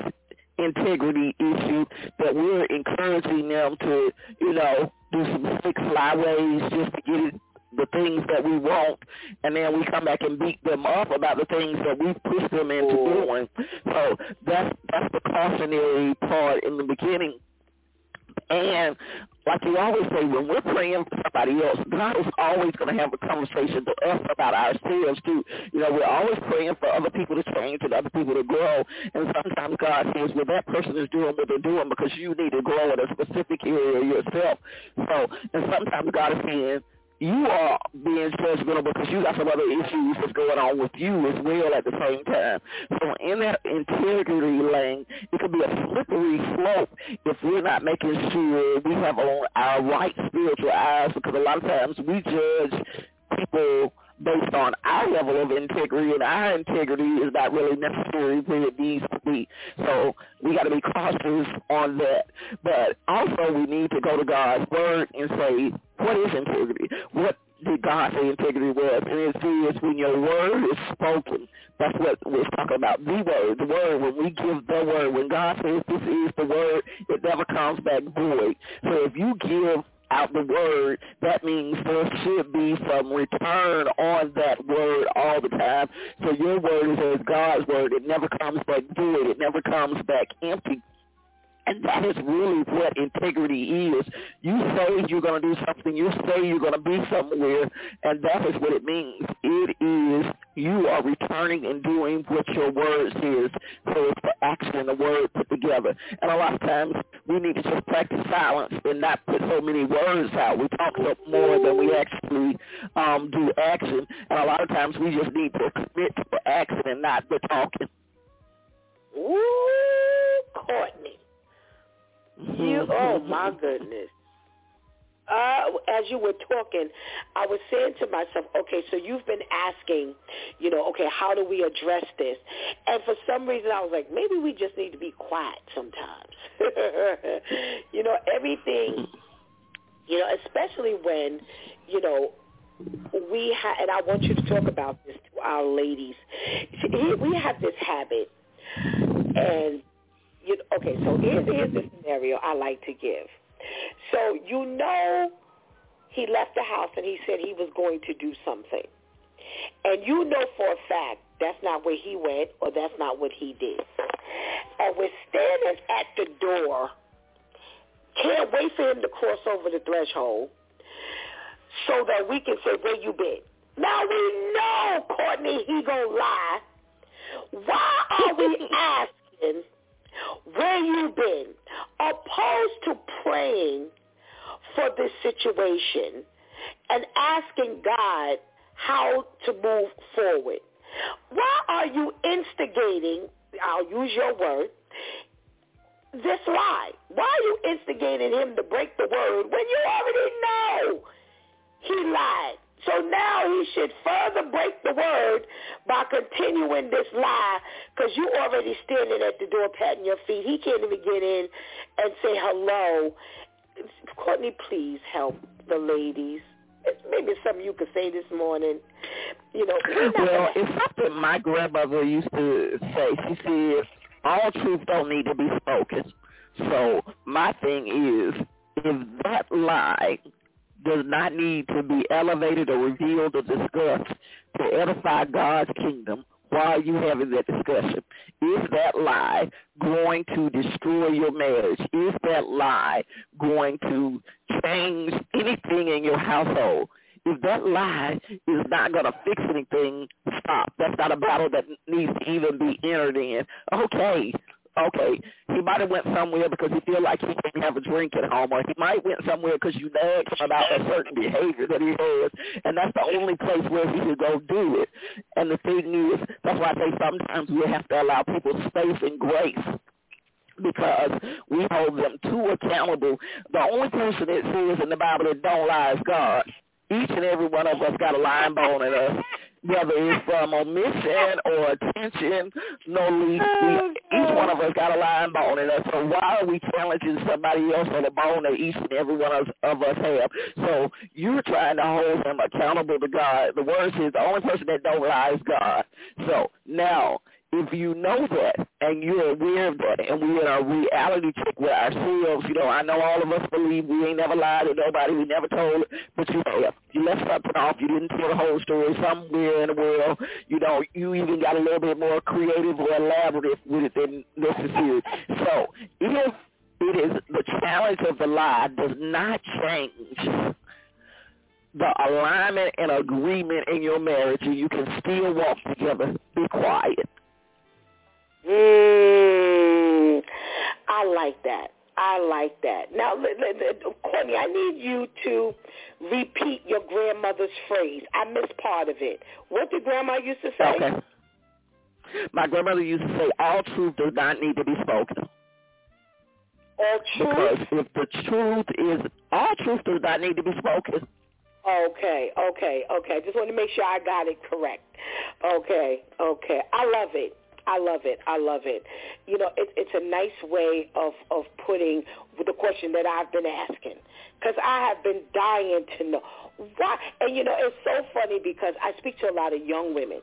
integrity issue, that we're encouraging them to, you know, do some slick fly ways just to get it the things that we want, and then we come back and beat them up about the things that we push them into doing. So that's that's the cautionary part in the beginning. And like you always say, when we're praying for somebody else, God is always going to have a conversation to us about ourselves too. You know, we're always praying for other people to change and other people to grow. And sometimes God says, well, that person is doing what they're doing because you need to grow in a specific area yourself. So, and sometimes God is saying, you are being judgmental because you got some other issues that's going on with you as well at the same time. So in that integrity lane, it could be a slippery slope if we're not making sure we have on our right spiritual eyes because a lot of times we judge people based on our level of integrity, and our integrity is not really necessary where it needs to be. So we got to be cautious on that. But also we need to go to God's word and say, what is integrity? What did God say integrity was? And it says when your word is spoken, that's what we're talking about. The word, the word, when we give the word, when God says this is the word, it never comes back void. So if you give out the word, that means there should be some return on that word all the time. So your word is as God's word. It never comes back void. It never comes back empty. And that is really what integrity is. You say you're going to do something. You say you're going to be somewhere, and that is what it means. It is you are returning and doing what your words is. So it's the action and the word put together. And a lot of times we need to just practice silence and not put so many words out. We talk more than we actually um, do action. And a lot of times we just need to commit to the action and not the talking. Ooh, Courtney. You, oh my goodness. Uh, as you were talking, I was saying to myself, okay, so you've been asking, you know, okay, how do we address this? And for some reason, I was like, maybe we just need to be quiet sometimes. you know, everything You know, especially when, you know, we have, and I want you to talk about this to our ladies. We have this habit, and you okay. So here's here's the scenario I like to give. So you know, he left the house and he said he was going to do something, and you know for a fact that's not where he went or that's not what he did, and we're standing at the door, can't wait for him to cross over the threshold so that we can say where you been. Now we know, Courtney, he gonna lie. Why are we asking where you been, opposed to praying for this situation and asking God how to move forward? Why are you instigating, I'll use your word, this lie? Why are you instigating him to break the word when you already know he lied. So now he should further break the word by continuing this lie because you already standing at the door patting your feet. He can't even get in and say hello. Courtney, please help the ladies. Maybe it's something you could say this morning. You know, well, it's something my grandmother used to say. She said, all truth don't need to be spoken. So my thing is, if that lie does not need to be elevated or revealed or discussed to edify God's kingdom while you having that discussion. Is that lie going to destroy your marriage? Is that lie going to change anything in your household? If that lie is not going to fix anything, stop. That's not a battle that needs to even be entered in. Okay, okay, he might have went somewhere because he feel like he can't have a drink at home, or he might went somewhere because you nagged him about a certain behavior that he has, and that's the only place where he could go do it. And the thing is, that's why I say sometimes we have to allow people space and grace because we hold them too accountable. The only person it says in the Bible that don't lie is God. Each and every one of us got a lying bone in us whether it's from omission or attention, no least, we, each one of us got a lying bone in us. So why are we challenging somebody else on the bone that each and every one of, of us have? So you're trying to hold him accountable to God. The word says the only person that don't lie is God. So now if you know that and you're aware of that and we're in a reality check with ourselves, you know, I know all of us believe we ain't never lied to nobody, we never told but you have. You left something off, you didn't tell the whole story somewhere in the world, you know, you even got a little bit more creative or elaborate with it than necessary. So if it is the challenge of the lie does not change the alignment and agreement in your marriage and you can still walk together, be quiet. Mm, I like that. I like that. Now, Courtney, I need you to repeat your grandmother's phrase. I missed part of it. What did Grandma used to say? Okay. My grandmother used to say, all truth does not need to be spoken. All truth? Because if the truth is, all truth does not need to be spoken. Okay, okay, okay. Just want to make sure I got it correct. Okay, okay. I love it. I love it. I love it. You know, it, it's a nice way of of putting the question that I've been asking because I have been dying to know why. And you know, it's so funny because I speak to a lot of young women,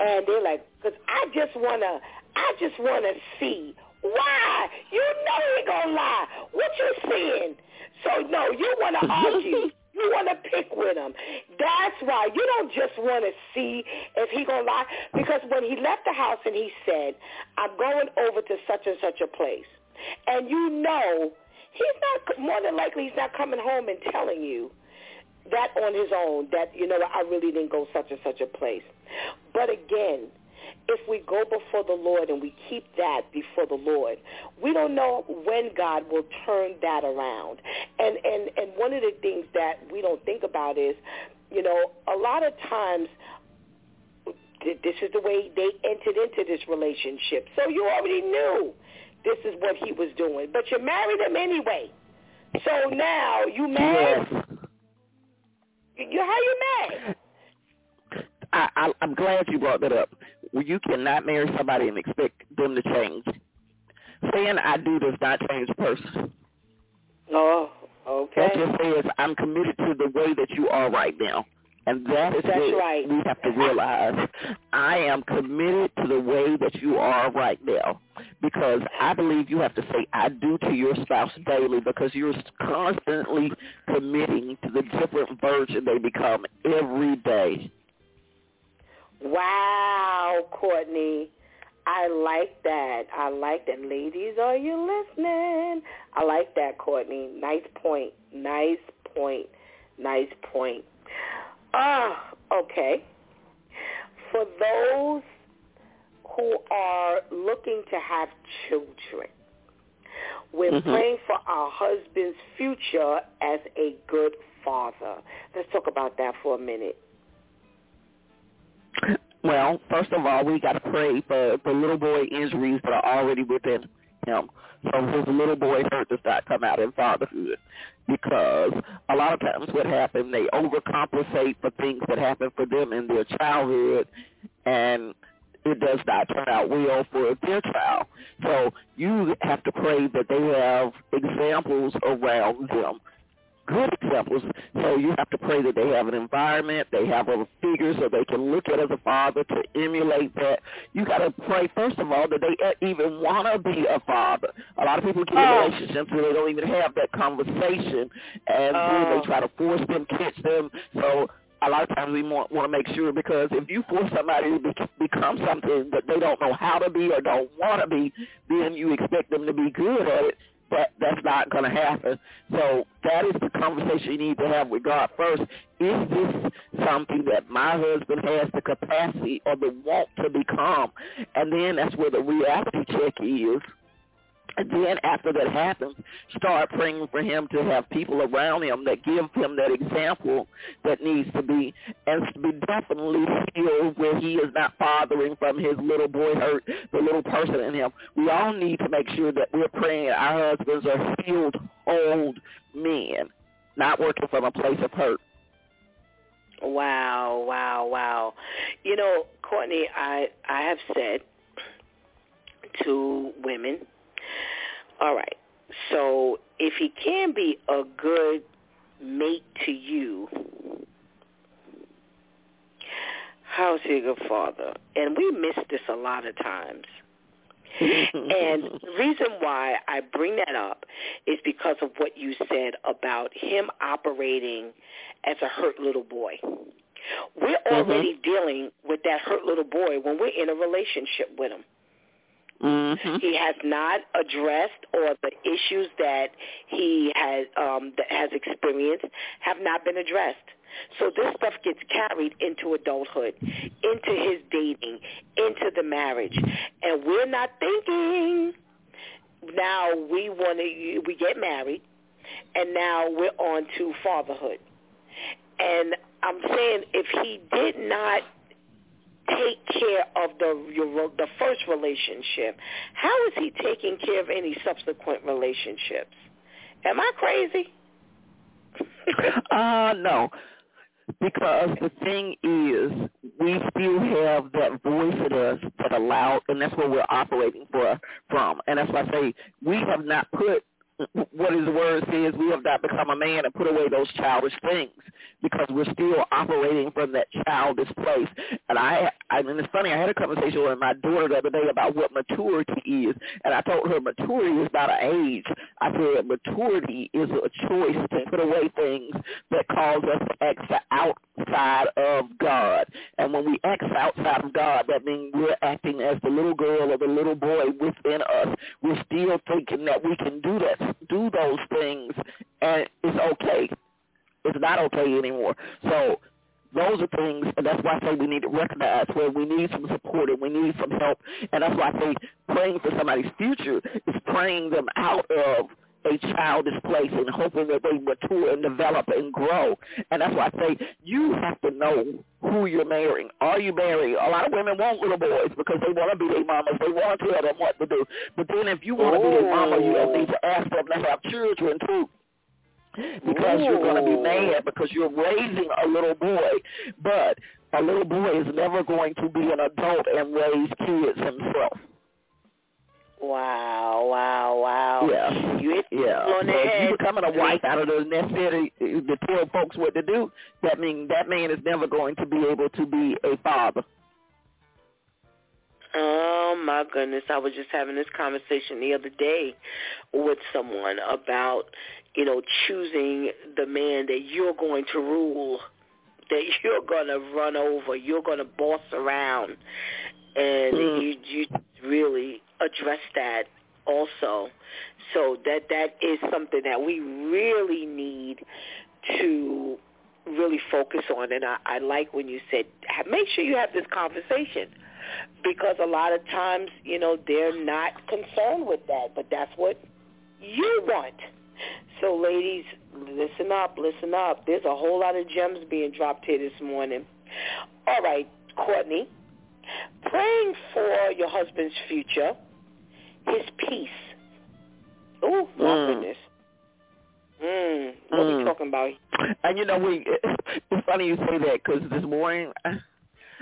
and they're like, because I just wanna, I just wanna see why. You know he gonna lie. What you seeing? So no, you wanna argue. You want to pick with him. That's why you don't just want to see if he gonna lie. Because when he left the house and he said, "I'm going over to such and such a place," and you know he's not more than likely he's not coming home and telling you that on his own that you know I really didn't go such and such a place. But again, if we go before the Lord and we keep that before the Lord, we don't know when God will turn that around. And and and one of the things that we don't think about is, you know, a lot of times this is the way they entered into this relationship. So you already knew this is what he was doing, but you married him anyway. So now you mad? Yes. You how you mad? I, I I'm glad you brought that up well, you cannot marry somebody and expect them to change. Saying I do does not change a person. Oh, Okay. That just says I'm committed to the way that you are right now. And that is That's what right. we have to realize. I am committed to the way that you are right now because I believe you have to say I do to your spouse daily because you're constantly committing to the different version they become every day. Wow, Courtney. I like that. I like that. Ladies, are you listening? I like that, Courtney. Nice point. Nice point. Nice point. Ah, okay. For those who are looking to have children, we're Mhm. praying for our husband's future as a good father. Let's talk about that for a minute. Well, first of all, we got to pray for the little boy injuries that are already within him. So his little boy hurt does not come out in fatherhood. Because a lot of times what happens, they overcompensate for things that happen for them in their childhood, and it does not turn out well for their child. So you have to pray that they have examples around them good examples. So you have to pray that they have an environment, they have a figure so they can look at as a father to emulate that. You got to pray first of all that they even want to be a father. A lot of people get in Oh. relationships where they don't even have that conversation, and then Oh. they try to force them, catch them. So a lot of times we want, want to make sure because if you force somebody to be, become something that they don't know how to be or don't want to be, then you expect them to be good at it that that's not going to happen. So that is the conversation you need to have with God first. Is this something that my husband has the capacity or the want to become? And then that's where the reality check is. Then after that happens, start praying for him to have people around him that give him that example that needs to be, and to be definitely healed where he is not fathering from his little boy hurt, the little person in him. We all need to make sure that we're praying our husbands are healed, old men, not working from a place of hurt. Wow, wow, wow. You know, Courtney, I I have said to women, all right, so if he can be a good mate to you, how's he a good father? And we miss this a lot of times. and the reason why I bring that up is because of what you said about him operating as a hurt little boy. We're mm-hmm. already dealing with that hurt little boy when we're in a relationship with him. Mhm. He has not addressed or the issues that he has um, that has experienced have not been addressed. So this stuff gets carried into adulthood, into his dating, into the marriage, and we're not thinking. Now we want to we get married, and now we're on to fatherhood. And I'm saying if he did not take care of the your, the first relationship, how is he taking care of any subsequent relationships? Am I crazy? uh, no. Because the thing is, we still have that voice in us that allow, and that's what we're operating for from. And that's why I say we have not put what is the word says we have not become a man and put away those childish things because we're still operating from that childish place. And I, I mean, it's funny. I had a conversation with my daughter the other day about what maturity is, and I told her maturity is not an age. I said maturity is a choice to put away things that cause us to act outside of God. And when we act outside of God, that means we're acting as the little girl or the little boy within us. We're still thinking that we can do that, do those things, and it's okay. It's not okay anymore. So those are things, and that's why I say we need to recognize where we need some support and we need some help. And that's why I say praying for somebody's future is praying them out of a childish place and hoping that they mature and develop and grow. And that's why I say you have to know who you're marrying. Are you marrying? A lot of women want little boys because they want to be their mamas. They want to tell them what to do. But then if you want to be their mama, you don't need to ask them to have children too because you're going to be mad because you're raising a little boy. But a little boy is never going to be an adult and raise kids himself. Wow, so head. if you a wife out of the necessity to tell folks what to do, that means that man is never going to be able to be a father. Oh my goodness! I was just having this conversation the other day with someone about, you know, choosing the man that you're going to rule, that you're going to run over, you're going to boss around, and Mm. you you really address that also. So that that is something that we really need to really focus on. And I, I like when you said, make sure you have this conversation because a lot of times, you know, they're not concerned with that, but that's what you want. So ladies, listen up, listen up. There's a whole lot of gems being dropped here this morning. All right, Courtney, praying for your husband's future, his peace. Oh, my Mm. goodness. Mm, what we Mm. talking about? And you know, we it's funny you say that because this morning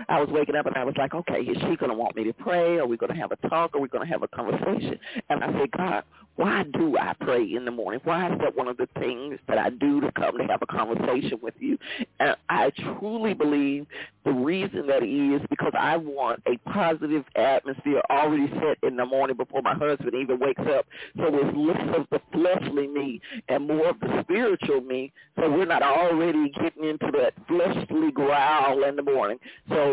I was waking up and I was like, okay, is she going to want me to pray? Are we going to have a talk? Are we going to have a conversation? And I said, God, why do I pray in the morning? Why is that one of the things that I do to come to have a conversation with you? And I truly believe the reason that is because I want a positive atmosphere already set in the morning before my husband even wakes up. So it's less of the fleshly me and more of the spiritual me. So we're not already getting into that fleshly growl in the morning. So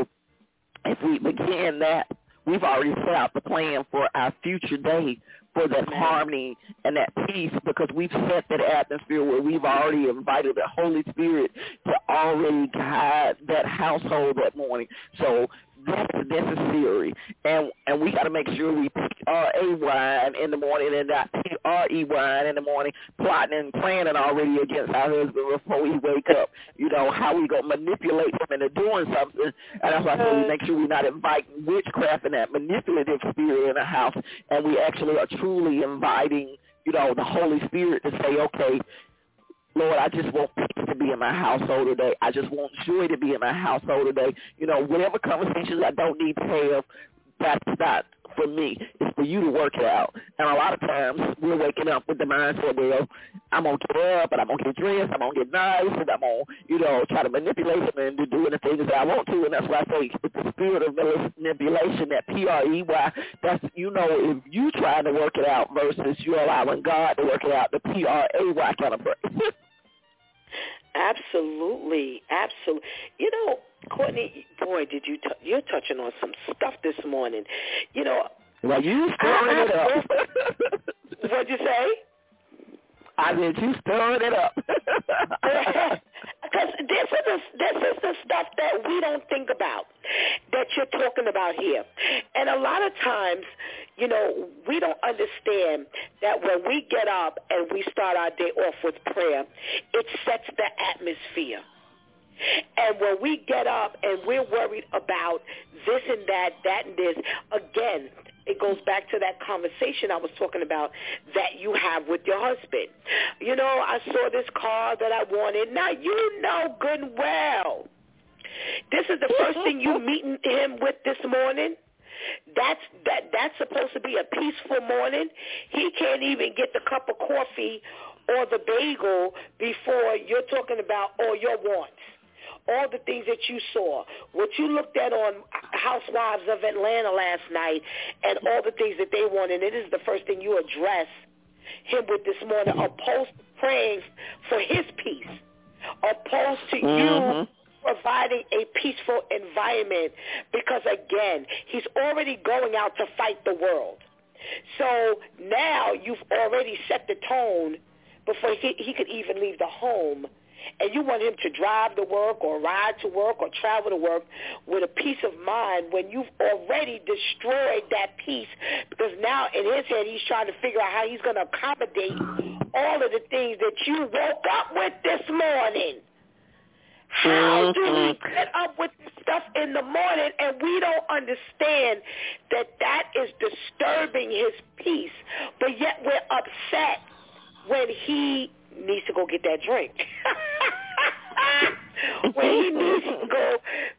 if we begin that, we've already set out the plan for our future day for that Amen. harmony and that peace because we've set that atmosphere where we've already invited the Holy Spirit to already guide that household that morning. So that's necessary, and and we got to make sure we P-R-A in the morning and not P-R-E in the morning, plotting and planning already against our husband before we wake up. You know how we gonna manipulate him into doing something, and that's why I say we make sure we're not inviting witchcraft and that manipulative spirit in the house, and we actually are truly inviting, you know, the Holy Spirit to say, okay, Lord, I just want peace to be in my household today. I just want joy to be in my household today. You know, whatever conversations I don't need to have, that's not for me. It's for you to work it out. And a lot of times we're waking up with the mindset, well, I'm going to get up and I'm going to get dressed, I'm going to get nice, and I'm going to, you know, try to manipulate him into doing the things that I want to. And that's why I say with the spirit of manipulation, that P-R-E-Y, that's, you know, if you trying to work it out versus you allowing God to work it out, the P-R-A-Y kind of pray. Absolutely, absolutely. You know, Courtney, boy, did you t- you're touching on some stuff this morning. You know, well, you stirring it up. what'd you say? I said you stirring it up. Because this is the, this is the stuff that we don't think about that you're talking about here, and a lot of times, you know, we don't understand that when we get up and we start our day off with prayer, it sets the atmosphere. And when we get up and we're worried about this and that, that and this, again, it goes back to that conversation I was talking about that you have with your husband. You know, I saw this car that I wanted. Now you know good and well. This is the first thing you meeting him with this morning. That's that that's supposed to be a peaceful morning. He can't even get the cup of coffee or the bagel before you're talking about all your wants all the things that you saw, what you looked at on Housewives of Atlanta last night, and all the things that they wanted. It is the first thing you address him with this morning, opposed to praying for his peace, opposed to Mhm. you providing a peaceful environment because, again, he's already going out to fight the world. So now you've already set the tone before he, he could even leave the home and you want him to drive to work or ride to work or travel to work with a peace of mind when you've already destroyed that peace. Because now in his head he's trying to figure out how he's going to accommodate all of the things that you woke up with this morning. How mm-hmm. do we get up with this stuff in the morning? And we don't understand that that is disturbing his peace, but yet we're upset when he needs to go get that drink. when he needs to go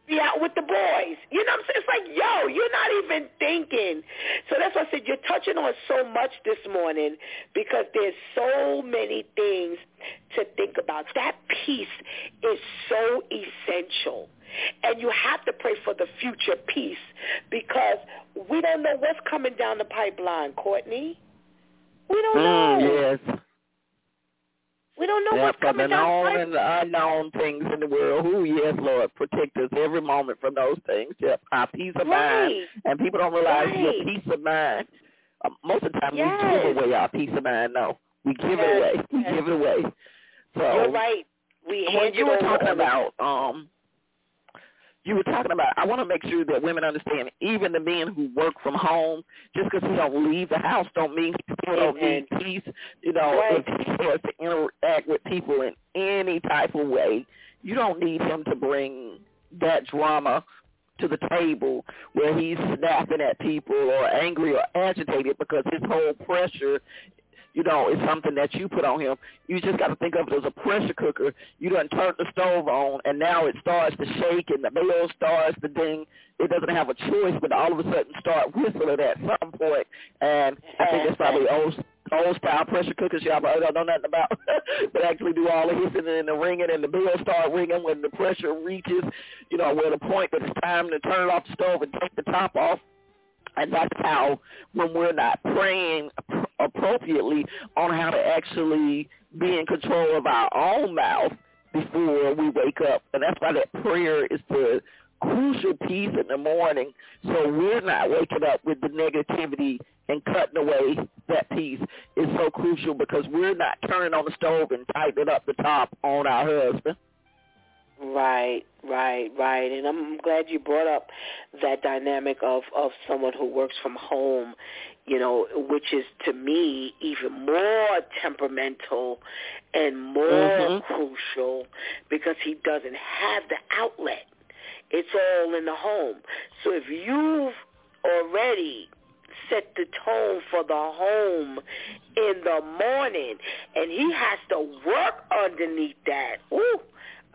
be out with the boys. You know what I'm saying? It's like, yo, you're not even thinking. So that's why I said you're touching on so much this morning because there's so many things to think about. That peace is so essential. And you have to pray for the future peace because we don't know what's coming down the pipeline, Courtney. We don't Mm, know. yes. We don't know Yeah, what's coming the known and the unknown things in the world. Who, yes, Lord, protect us every moment from those things. Yep, our peace of mind. And people don't realize Right. your peace of mind. Um, most of the time, Yes. we give away our peace of mind. No, we give Yes, it away. We yes. give it away. So You're right. We when you were talking about, um, you were talking about. I want to make sure that women understand. Even the men who work from home, just because he don't leave the house, don't mean he still don't need peace. You know, Right. if he has to interact with people in any type of way, you don't need him to bring that drama to the table where he's snapping at people or angry or agitated because his whole pressure you know, is something that you put on him. You just got to think of it as a pressure cooker. You done turned the stove on, and now it starts to shake, and the bell starts to ding. It doesn't have a choice, but all of a sudden start whistling at some point. And I think that's probably old old style pressure cookers y'all probably don't know nothing about, but actually do all the hissing and the ringing, and the bell start ringing when the pressure reaches, you know, where the point that it's time to turn off the stove and take the top off. And that's how, when we're not praying appropriately on how to actually be in control of our own mouth before we wake up. And that's why that prayer is the crucial piece in the morning so we're not waking up with the negativity and cutting away that piece is so crucial because we're not turning on the stove and tightening up the top on our husband. Right, right, right. And I'm glad you brought up that dynamic of of someone who works from home, you know, which is to me even more temperamental and more Mhm. crucial because he doesn't have the outlet. It's all in the home. So if you've already set the tone for the home in the morning and he has to work underneath that. Ooh,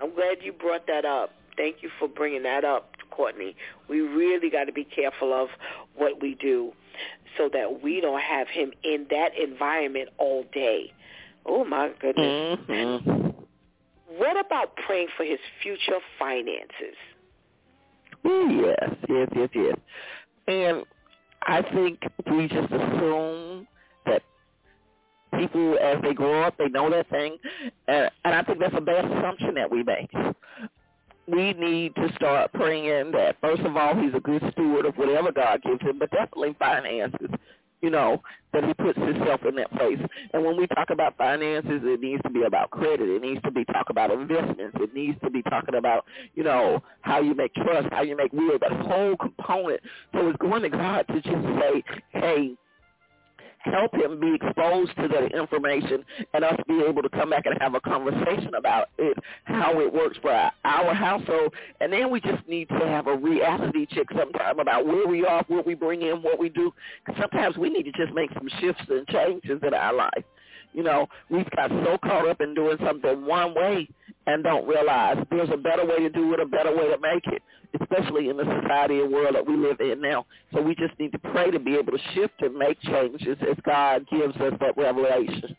I'm glad you brought that up. Thank you for bringing that up, Courtney. We really got to be careful of what we do so that we don't have him in that environment all day. Oh, my goodness. Mm-hmm. What about praying for his future finances? Yes, yes, yes, yes. And I think we just assume that people, as they grow up, they know that thing, and, and I think that's a bad assumption that we make. We need to start praying that, first of all, he's a good steward of whatever God gives him, but definitely finances. You know, that he puts himself in that place. And when we talk about finances, it needs to be about credit. It needs to be talk about investments. It needs to be talking about, you know, how you make trust, how you make will, that whole component. So it's going to God to just say, hey, help him be exposed to that information and us be able to come back and have a conversation about it, how it works for our, household. And then we just need to have a reality check sometime about where we are, what we bring in, what we do. sometimes we need to just make some shifts and changes in our life. You know, we've got so caught up in doing something one way and don't realize there's a better way to do it, a better way to make it, especially in the society and world that we live in now. So we just need to pray to be able to shift and make changes as God gives us that revelation.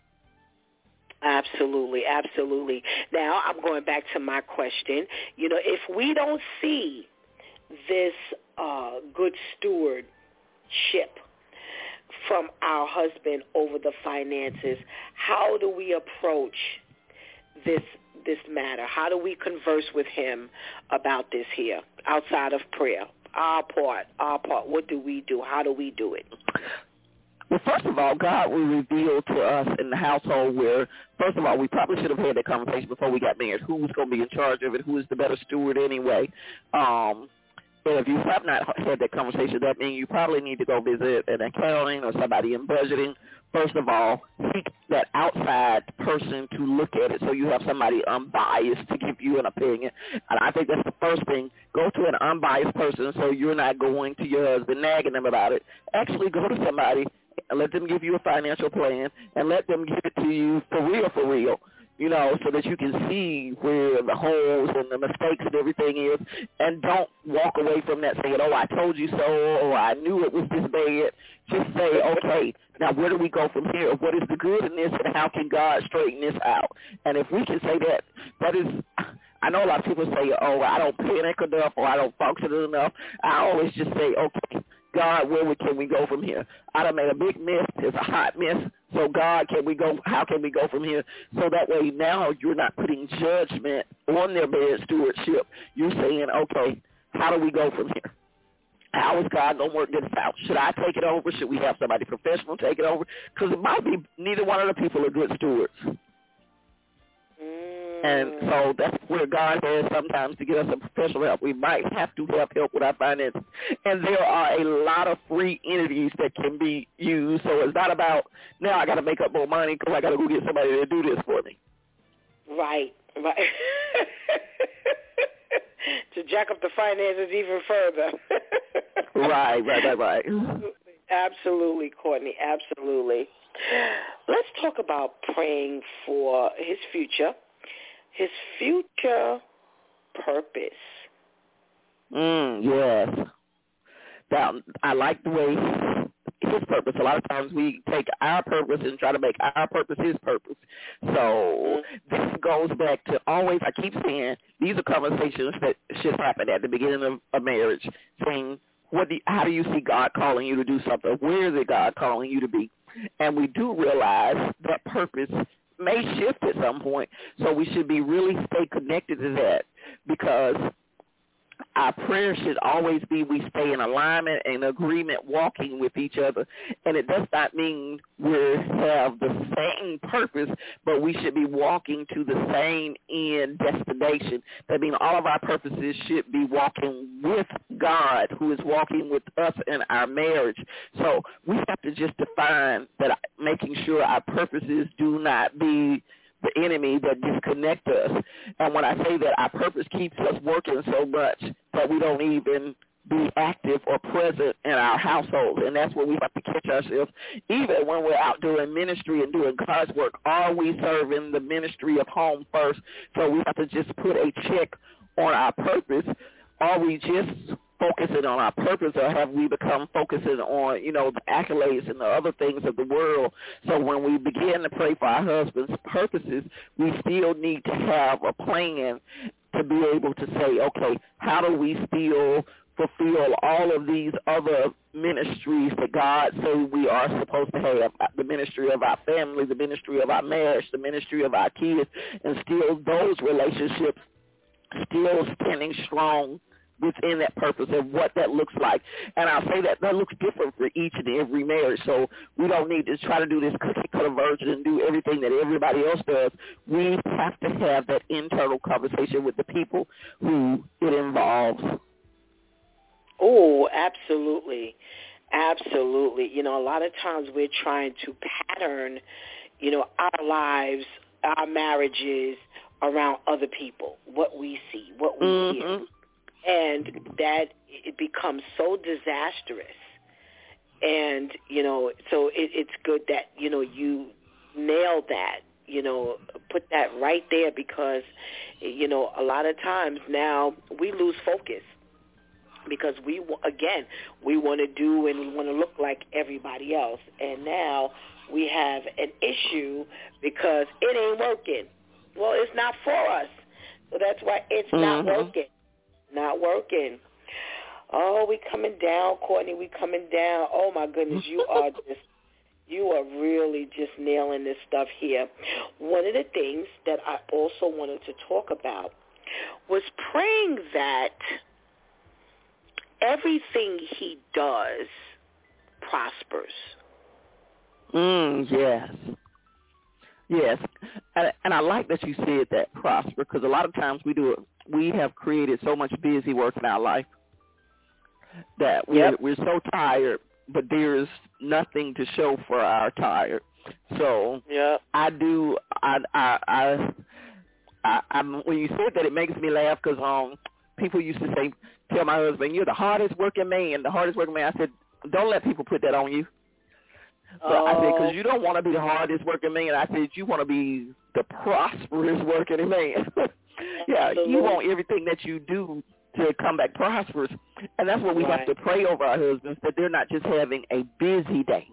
Absolutely, absolutely. Now I'm going back to my question. You know, if we don't see this uh, good stewardship from our husband over the finances, how do we approach this this matter? How do we converse with him about this here outside of prayer? Our part, our part. What do we do? How do we do it? Well, first of all, God will reveal to us in the household where, first of all, we probably should have had that conversation before we got married. Who was going to be in charge of it? Who is the better steward anyway? Um, and if you have not had that conversation, that means you probably need to go visit an accounting or somebody in budgeting. First of all, seek that outside person to look at it so you have somebody unbiased to give you an opinion. And I think that's the first thing. Go to an unbiased person so you're not going to your husband nagging him about it. Actually go to somebody and let them give you a financial plan and let them give it to you for real, for real. You know, so that you can see where the holes and the mistakes and everything is, and don't walk away from that saying, "Oh, I told you so," or "I knew it was this bad." Just say, "Okay, now where do we go from here? What is the good in this, and how can God straighten this out?" And if we can say that, that is. I know a lot of people say, "Oh, I don't panic enough," or "I don't function enough." I always just say, "Okay, God, where can we go from here? I done made a big mess. It's a hot mess. So God, can we go? How can we go from here? So that way now you're not putting judgment on their bad stewardship. You're saying, okay, how do we go from here? How is God going to work this out? Should I take it over? Should we have somebody professional take it over? Because it might be neither one of the people are good stewards. And so that's where God has sometimes to get us a professional help. We might have to have help with our finances. And there are a lot of free entities that can be used. So it's not about, now I got to make up more money because I got to go get somebody to do this for me. Right, right. to jack up the finances even further. right, right, right, right. Absolutely, Courtney, absolutely. Let's talk about praying for his future his future purpose. Mm, yes. Now, I like the way his purpose. A lot of times we take our purpose and try to make our purpose his purpose. So this goes back to always, I keep saying, these are conversations that should happen at the beginning of a marriage, saying, what do you, how do you see God calling you to do something? Where is it God calling you to be? And we do realize that purpose may shift at some point. So we should be really stay connected to that because our prayer should always be we stay in alignment and agreement walking with each other. And it does not mean we have the same purpose, but we should be walking to the same end destination. That means all of our purposes should be walking with God who is walking with us in our marriage. So we have to just define that making sure our purposes do not be the enemy that disconnect us. And when I say that, our purpose keeps us working so much that we don't even be active or present in our households. And that's where we have to catch ourselves. Even when we're out doing ministry and doing God's work, are we serving the ministry of home first? So we have to just put a check on our purpose. Are we just focusing on our purpose or have we become focusing on, you know, the accolades and the other things of the world? So when we begin to pray for our husband's purposes, we still need to have a plan to be able to say, okay, how do we still fulfill all of these other ministries that God said we are supposed to have, the ministry of our family, the ministry of our marriage, the ministry of our kids, and still those relationships still standing strong within that purpose and what that looks like. And I'll say that that looks different for each and every marriage. So we don't need to try to do this cookie cutter version and do everything that everybody else does. We have to have that internal conversation with the people who it involves. Oh, absolutely. Absolutely. You know, a lot of times we're trying to pattern, you know, our lives, our marriages around other people, what we see, what we mm-hmm. hear and that it becomes so disastrous. And you know so it, it's good that you know you nailed that you know put that right there because you know a lot of times now we lose focus because we again we want to do and we want to look like everybody else. And now we have an issue because it ain't working. Well it's not for us. So that's why it's mm-hmm. not working not working. Oh, we coming down, Courtney. We coming down. Oh my goodness, you are just you are really just nailing this stuff here. One of the things that I also wanted to talk about was praying that everything he does prospers. Mm, yes. Yes, and, and I like that you said that prosper because a lot of times we do it. We have created so much busy work in our life that we're yep. we're so tired, but there's nothing to show for our tired. So yeah, I do. I I I, I I'm, when you said that, it makes me laugh because um people used to say, tell my husband, you're the hardest working man, the hardest working man. I said, don't let people put that on you But oh. I said, because oh. you don't want to be the hardest working man. I said, you want to be the prosperous working man. yeah, you want everything that you do to come back prosperous. And that's what we right. have to pray over our husbands, that they're not just having a busy day.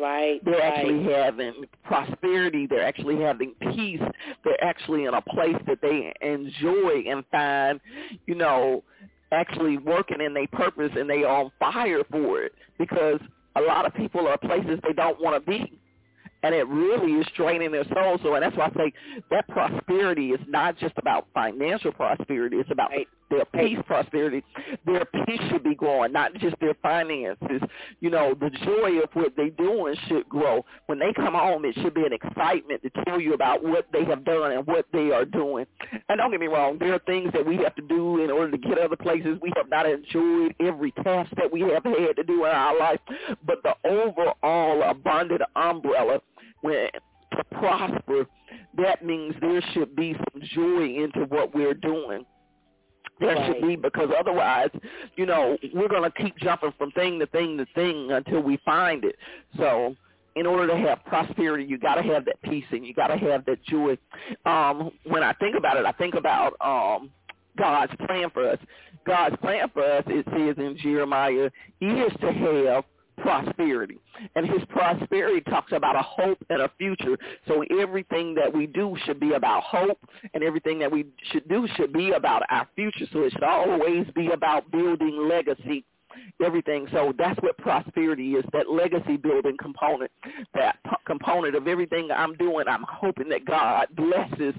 Right. They're right. actually having prosperity. They're actually having peace. They're actually in a place that they enjoy and find, you know, actually working in their purpose and they are on fire for it because a lot of people are places they don't want to be and it really is draining their soul. So, and that's why I say that prosperity is not just about financial prosperity; it's about right. Their peace prosperity. Their peace should be growing, not just their finances. You know, the joy of what they're doing should grow. When they come home, it should be an excitement to tell you about what they have done and what they are doing. And don't get me wrong, there are things that we have to do in order to get other places. We have not enjoyed every task that we have had to do in our life, but the overall abundant umbrella when to prosper, that means there should be some joy into what we're doing. There right. should be because otherwise, you know, we're going to keep jumping from thing to thing to thing until we find it. So in order to have prosperity, you got to have that peace and you got to have that joy. Um, when I think about it, I think about um, God's plan for us. God's plan for us, it says in Jeremiah, is to have prosperity. And his prosperity talks about a hope and a future. So everything that we do should be about hope and everything that we should do should be about our future. So it should always be about building legacy everything. So that's what prosperity is, that legacy building component, that p- component of everything I'm doing. I'm hoping that God blesses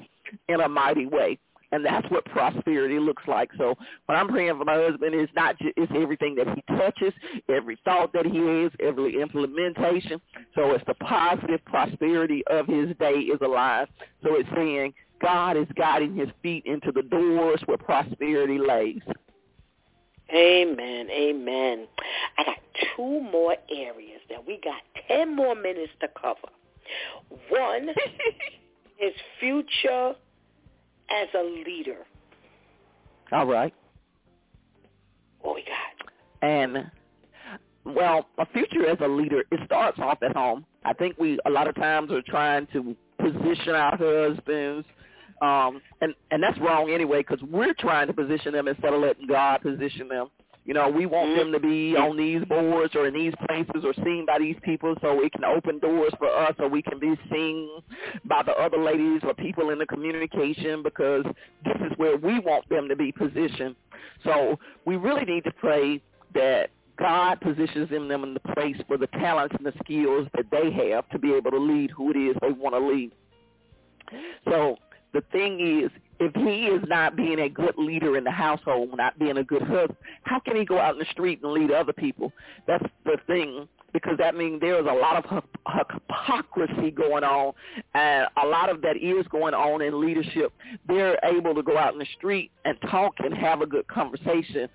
in a mighty way and that's what prosperity looks like. So when I'm praying for my husband, it's not just, it's everything that he touches, every thought that he has, every implementation. So it's the positive prosperity of his day is alive. So it's saying God is guiding his feet into the doors where prosperity lays. Amen. Amen. I got two more areas that we got 10 more minutes to cover. One is future as a leader. All right. What we got? And well, a future as a leader, it starts off at home. I think we a lot of times are trying to position our husbands, um, and and that's wrong anyway because we're trying to position them instead of letting God position them. You know, we want them to be mm-hmm. on these boards or in these places or seen by these people so it can open doors for us or we can be seen by the other ladies or people in the communication because this is where we want them to be positioned. So we really need to pray that God positions them in the place for the talents and the skills that they have to be able to lead who it is they want to lead. So the thing is, if he is not being a good leader in the household, not being a good husband, how can he go out in the street and lead other people? That's the thing because that means there is a lot of hypocrisy going on, and a lot of that is going on in leadership. They're able to go out in the street and talk and have a good conversation,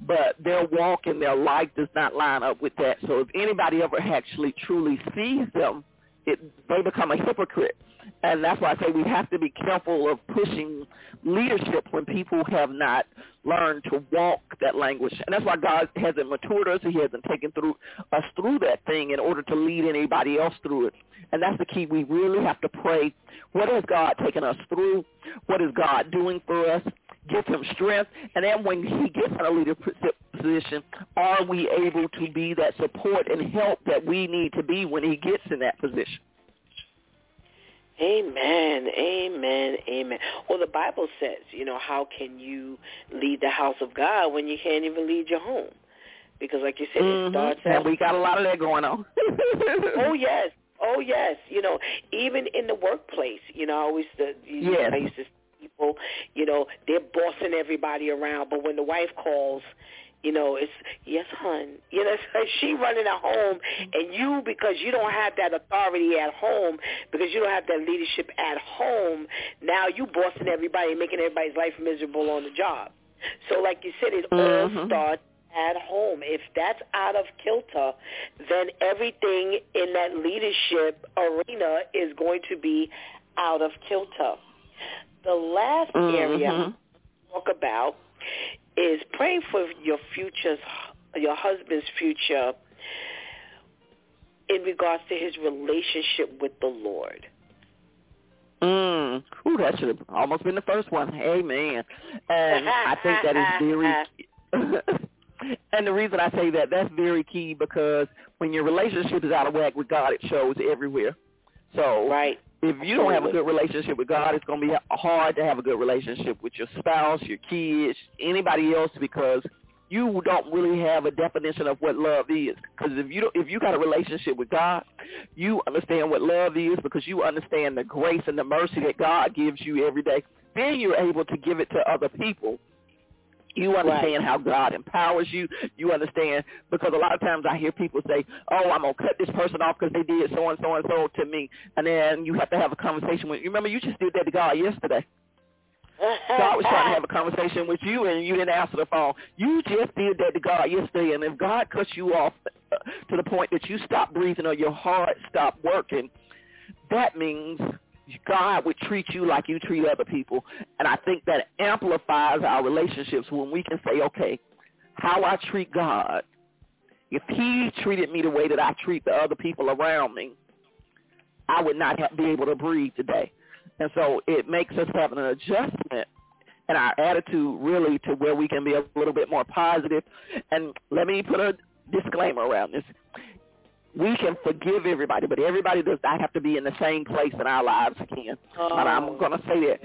but their walk and their life does not line up with that. So if anybody ever actually truly sees them, it, they become a hypocrite and that's why I say we have to be careful of pushing leadership when people have not learned to walk that language. And that's why God hasn't matured us. He hasn't taken through us through that thing in order to lead anybody else through it. And that's the key. We really have to pray, what has God taken us through? What is God doing for us? Give him strength. And then when he gets in a leadership position, are we able to be that support and help that we need to be when he gets in that position? Amen. Amen. Amen. Well, the Bible says, you know, how can you lead the house of God when you can't even lead your home? Because, like you said, mm-hmm. it starts. And we got a lot of that going on. oh yes. Oh yes. You know, even in the workplace, you know, I always the you yes. know, I used to people, you know, they're bossing everybody around, but when the wife calls, you know, it's yes, hun. You know, she running at home, and you because you don't have that authority at home, because you don't have that leadership at home. Now you bossing everybody, making everybody's life miserable on the job. So, like you said, it mm-hmm. all starts at home. If that's out of kilter, then everything in that leadership arena is going to be out of kilter. The last mm-hmm. area talk about is praying for your future's, your husband's future in regards to his relationship with the Lord. Mm. Ooh, that should have almost been the first one. Amen. And I think that is very and the reason I say that, that's very key because when your relationship is out of whack with God, it shows everywhere. So right. If you don't have a good relationship with God, it's going to be hard to have a good relationship with your spouse, your kids, anybody else because you don't really have a definition of what love is. Because if you don't, if you got a relationship with God, you understand what love is because you understand the grace and the mercy that God gives you every day. Then you're able to give it to other people. You understand right. how God empowers you. You understand because a lot of times I hear people say, "Oh, I'm gonna cut this person off because they did so and so and so to me," and then you have to have a conversation with. You remember you just did that to God yesterday. God was trying to have a conversation with you and you didn't answer the phone. You just did that to God yesterday, and if God cuts you off uh, to the point that you stop breathing or your heart stop working, that means God would treat you like you treat other people. And I think that amplifies our relationships when we can say, okay, how I treat God, if he treated me the way that I treat the other people around me, I would not have, be able to breathe today. And so it makes us have an adjustment in our attitude really to where we can be a little bit more positive. And let me put a disclaimer around this. We can forgive everybody, but everybody does not have to be in the same place in our lives again. Oh. And I'm going to say that.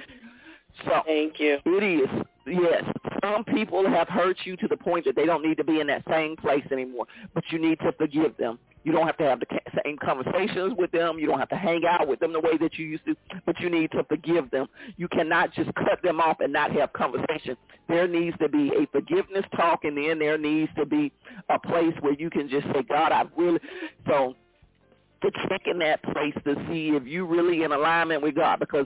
So Thank you. It is. Yes. Some people have hurt you to the point that they don't need to be in that same place anymore, but you need to forgive them. You don't have to have the same conversations with them. You don't have to hang out with them the way that you used to, but you need to forgive them. You cannot just cut them off and not have conversation. There needs to be a forgiveness talk, and then there needs to be a place where you can just say, God, I really, so to check in that place to see if you really in alignment with God because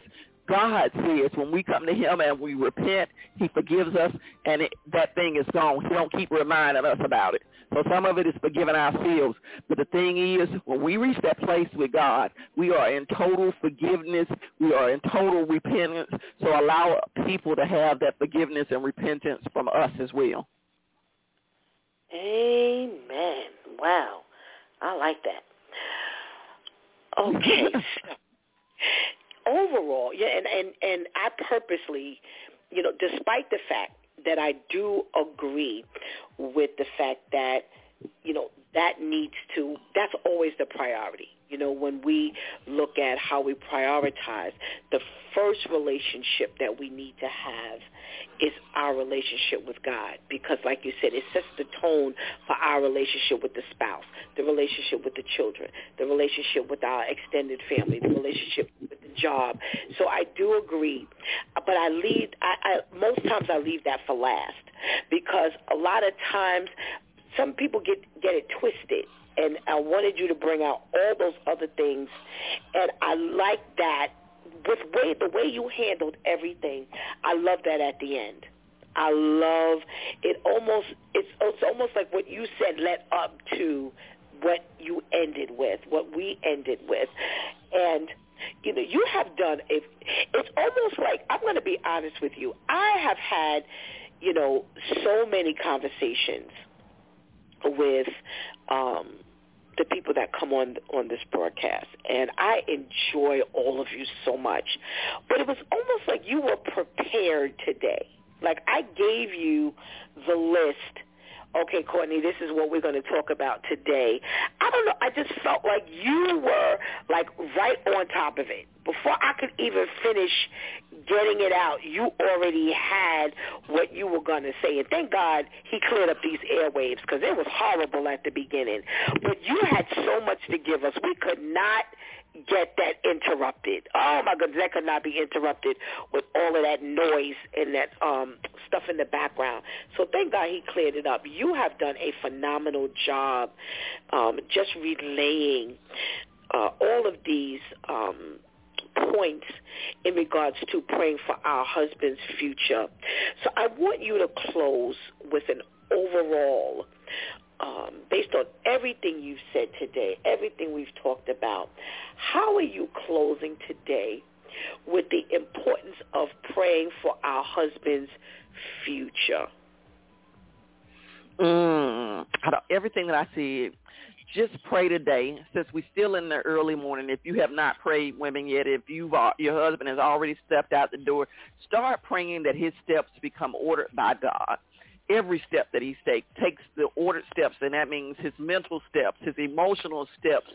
God says when we come to him and we repent, he forgives us and it, that thing is gone. He don't keep reminding us about it. So some of it is forgiving ourselves. But the thing is, when we reach that place with God, we are in total forgiveness. We are in total repentance. So allow people to have that forgiveness and repentance from us as well. Amen. Wow. I like that. Okay. Overall, yeah, and, and, and I purposely, you know, despite the fact that I do agree with the fact that, you know, that needs to, that's always the priority. You know, when we look at how we prioritize, the first relationship that we need to have is our relationship with God because like you said, it sets the tone for our relationship with the spouse, the relationship with the children, the relationship with our extended family, the relationship with job. So I do agree, but I leave, I, I most times I leave that for last because a lot of times some people get, get it twisted and I wanted you to bring out all those other things and I like that with way the way you handled everything, I love that at the end. I love it. Almost it's it's almost like what you said led up to what you ended with, what we ended with, and you know you have done a. It's almost like I'm going to be honest with you. I have had you know so many conversations with um the people that come on on this broadcast, and I enjoy all of you so much. But it was almost like you were prepared today. Like I gave you the list. Okay, Courtney, this is what we're going to talk about today. I don't know. I just felt like you were like right on top of it. Before I could even finish getting it out, you already had what you were going to say. And thank God he cleared up these airwaves because it was horrible at the beginning. But you had so much to give us. We could not get that interrupted. Oh my goodness, that could not be interrupted with all of that noise and that um stuff in the background. So thank God he cleared it up. You have done a phenomenal job um just relaying uh all of these um points in regards to praying for our husband's future. So I want you to close with an overall um, based on everything you've said today, everything we've talked about, how are you closing today with the importance of praying for our husband's future? Mm, out of everything that I said, just pray today, since we're still in the early morning. If you have not prayed, women, yet, if you your husband has already stepped out the door, start praying that his steps become ordered by God every step that he takes takes the ordered steps and that means his mental steps his emotional steps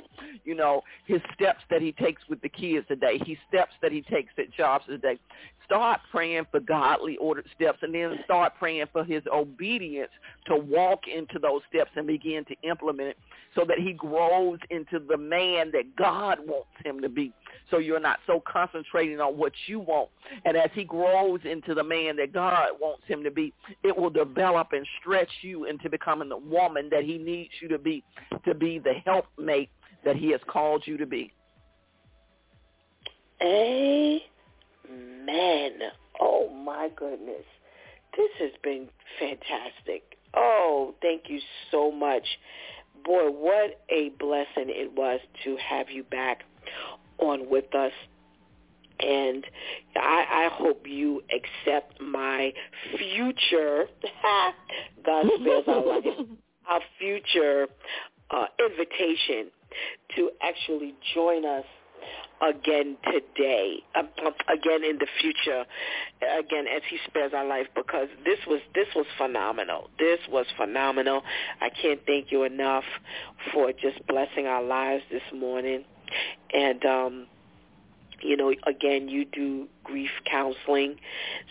you know his steps that he takes with the kids today his steps that he takes at jobs today start praying for godly ordered steps and then start praying for his obedience to walk into those steps and begin to implement it so that he grows into the man that God wants him to be so you're not so concentrating on what you want. And as he grows into the man that God wants him to be, it will develop and stretch you into becoming the woman that he needs you to be, to be the helpmate that he has called you to be. Amen. Oh my goodness. This has been fantastic. Oh, thank you so much. Boy, what a blessing it was to have you back on with us. And I, I hope you accept my future, God spares our life, our future uh, invitation to actually join us again today, um, again in the future, again as he spares our life because this was this was phenomenal. This was phenomenal. I can't thank you enough for just blessing our lives this morning. And um you know, again, you do grief counseling.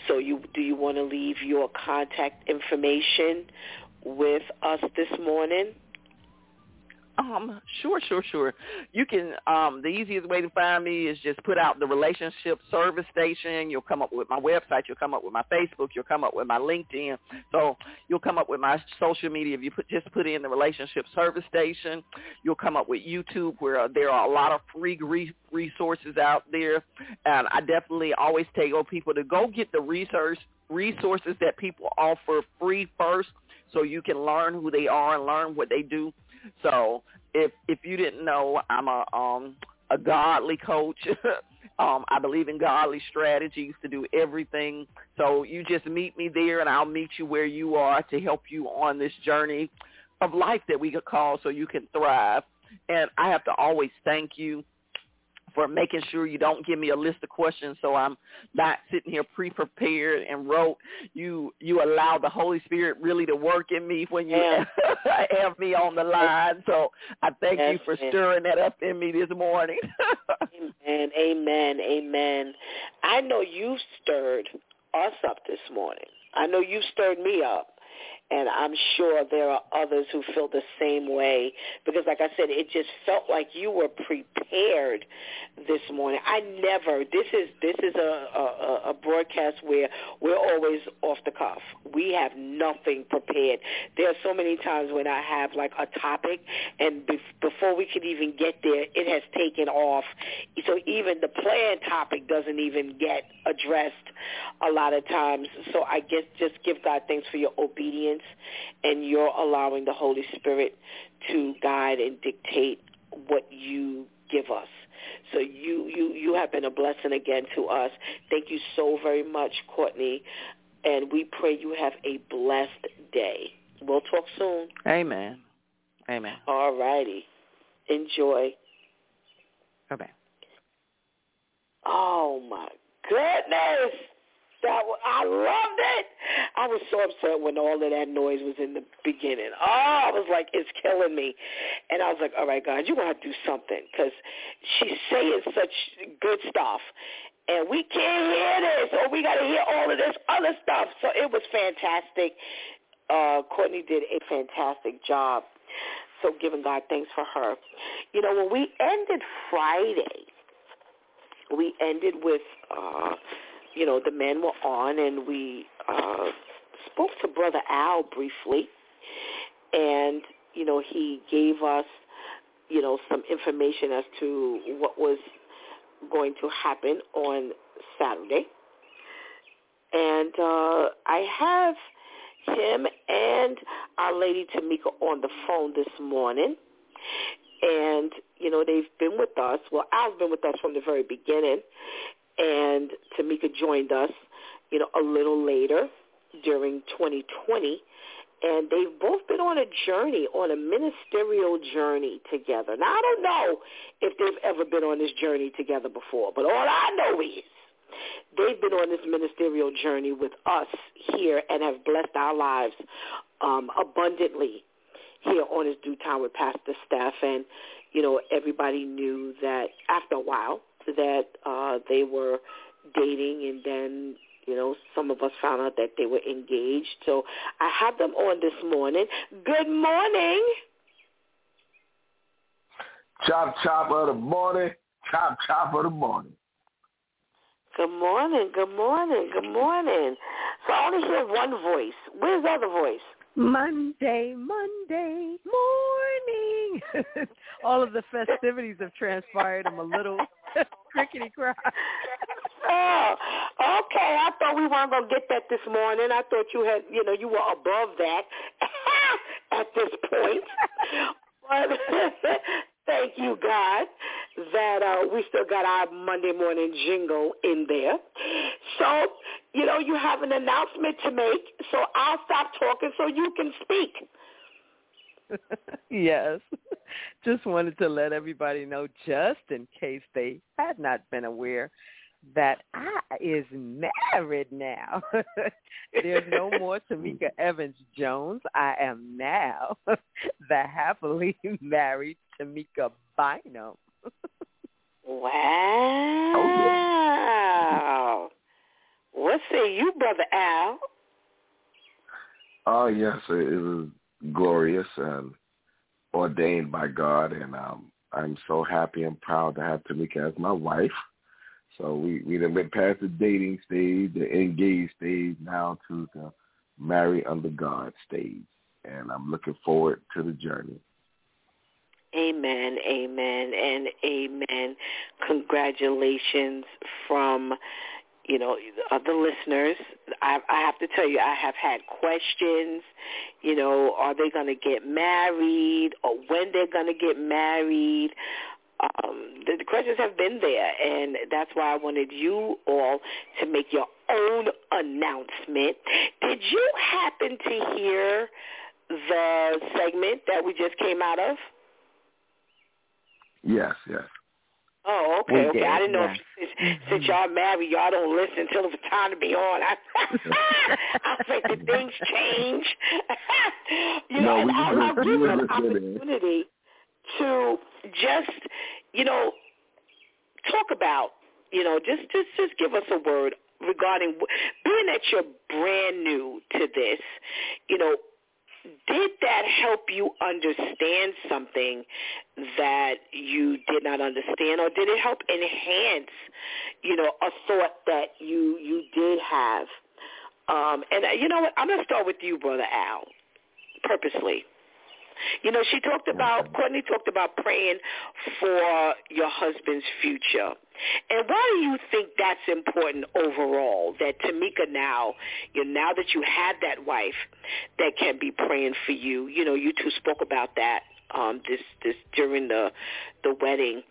So you do you want to leave your contact information with us this morning? Um, sure, sure, sure. You can um the easiest way to find me is just put out the relationship service station. You'll come up with my website, you'll come up with my Facebook, you'll come up with my LinkedIn. So you'll come up with my social media if you put just put in the relationship service station. You'll come up with YouTube where there are a lot of free resources out there. And I definitely always tell people to go get the research resources that people offer free first so you can learn who they are and learn what they do so if if you didn't know, I'm a um a godly coach. um, I believe in godly strategies to do everything. So you just meet me there, and I'll meet you where you are to help you on this journey of life that we could call so you can thrive. And I have to always thank you for making sure you don't give me a list of questions so I'm not sitting here pre-prepared and wrote. You you allow the Holy Spirit really to work in me when you yeah. have me on the line. So I thank yes, you for stirring that up in me this morning. amen, amen, amen. I know you stirred us up this morning. I know you stirred me up and I'm sure there are others who feel the same way. Because like I said it just felt like you were prepared this morning. I never this is this is a a, a broadcast where we're always off the cuff. We have nothing prepared. There are so many times when I have like a topic and be- before we could even get there it has taken off. So even the planned topic doesn't even get addressed a lot of times. So I guess just give God thanks for your obedience and you're allowing the Holy Spirit to guide and dictate what you give us. So you, you, you have been a blessing again to us. Thank you so very much, Courtney. And we pray you have a blessed day. We'll talk soon. Amen. Amen. All righty. Enjoy. Okay. Oh, my goodness. Was, I loved it. I was so upset when all of that noise was in the beginning. Oh, I was like, it's killing me. And I was like, all right, God, you got to do something because she's saying such good stuff. And we can't hear this, or we got to hear all of this other stuff. So it was fantastic. Uh, Courtney did a fantastic job. So giving God thanks for her. You know, when we ended Friday, we ended with uh, you know, the men were on and we uh, spoke to Brother Al briefly. And, you know, he gave us, you know, some information as to what was going to happen on Saturday. And uh, I have him and our lady Tamika on the phone this morning. And, you know, they've been with us. Well, Al's been with us from the very beginning and Tamika joined us, you know, a little later during 2020, and they've both been on a journey, on a ministerial journey together. Now, I don't know if they've ever been on this journey together before, but all I know is they've been on this ministerial journey with us here and have blessed our lives um, abundantly here on his DEW Time with Pastor Steph. And, you know, everybody knew that after a while that uh, they were dating and then you know, some of us found out that they were engaged. So I have them on this morning. Good morning. Chop chop of the morning. Chop chop of the morning. Good morning. Good morning. Good morning. So I only hear one voice. Where's the other voice? Monday, Monday morning. All of the festivities have transpired. I'm a little crickety cry. Oh, okay. I thought we weren't gonna get that this morning. I thought you had, you know, you were above that at this point. but thank you, God, that uh, we still got our Monday morning jingle in there. So, you know, you have an announcement to make, so I'll stop talking so you can speak. yes. Just wanted to let everybody know, just in case they had not been aware, that I is married now. There's no more Tamika Evans Jones. I am now the happily married Tamika Bynum. wow. Oh, What say you, Brother Al? Oh, yes, it was glorious and ordained by God, and um, I'm so happy and proud to have Tamika as my wife. So we we done went past the dating stage, the engaged stage, now to the marry under God stage, and I'm looking forward to the journey. Amen, amen, and amen. Congratulations from you know the listeners. I, I have to tell you, I have had questions. You know, are they going to get married, or when they're going to get married? um, the, the questions have been there, and that's why I wanted you all to make your own announcement. Did you happen to hear the segment that we just came out of? Yes, yes. Oh, okay, okay. I didn't know if since, since y'all married, y'all don't listen until it's time to be on. I, I think that things change. you know, no, we, I, I'll give an opportunity to just, you know, talk about, you know, just just just give us a word regarding being that you're brand new to this, you know, did that help you understand something that you did not understand or did it help enhance you know a thought that you you did have? Um and uh, you know what? I'm going to start with you brother al purposely you know, she talked about, Courtney talked about praying for your husband's future. And why do you think that's important overall? That Tamika now, you know, now that you have that wife that can be praying for you, you know, you two spoke about that um, this this during the the wedding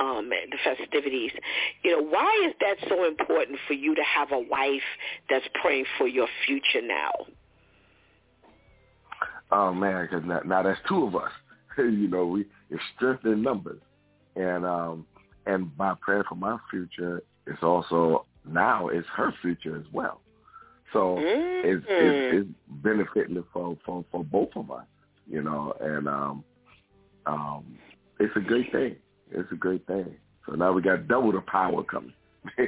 um, the festivities. You know, why is that so important for you to have a wife that's praying for your future now? Oh man, because now, now that's two of us. you know, we it's strength in numbers, and um, and by praying for my future, it's also now it's her future as well. So mm-hmm. it's, it's it's benefiting for for for both of us, you know, and um, um, it's a great thing. It's a great thing. So now we got double the power coming.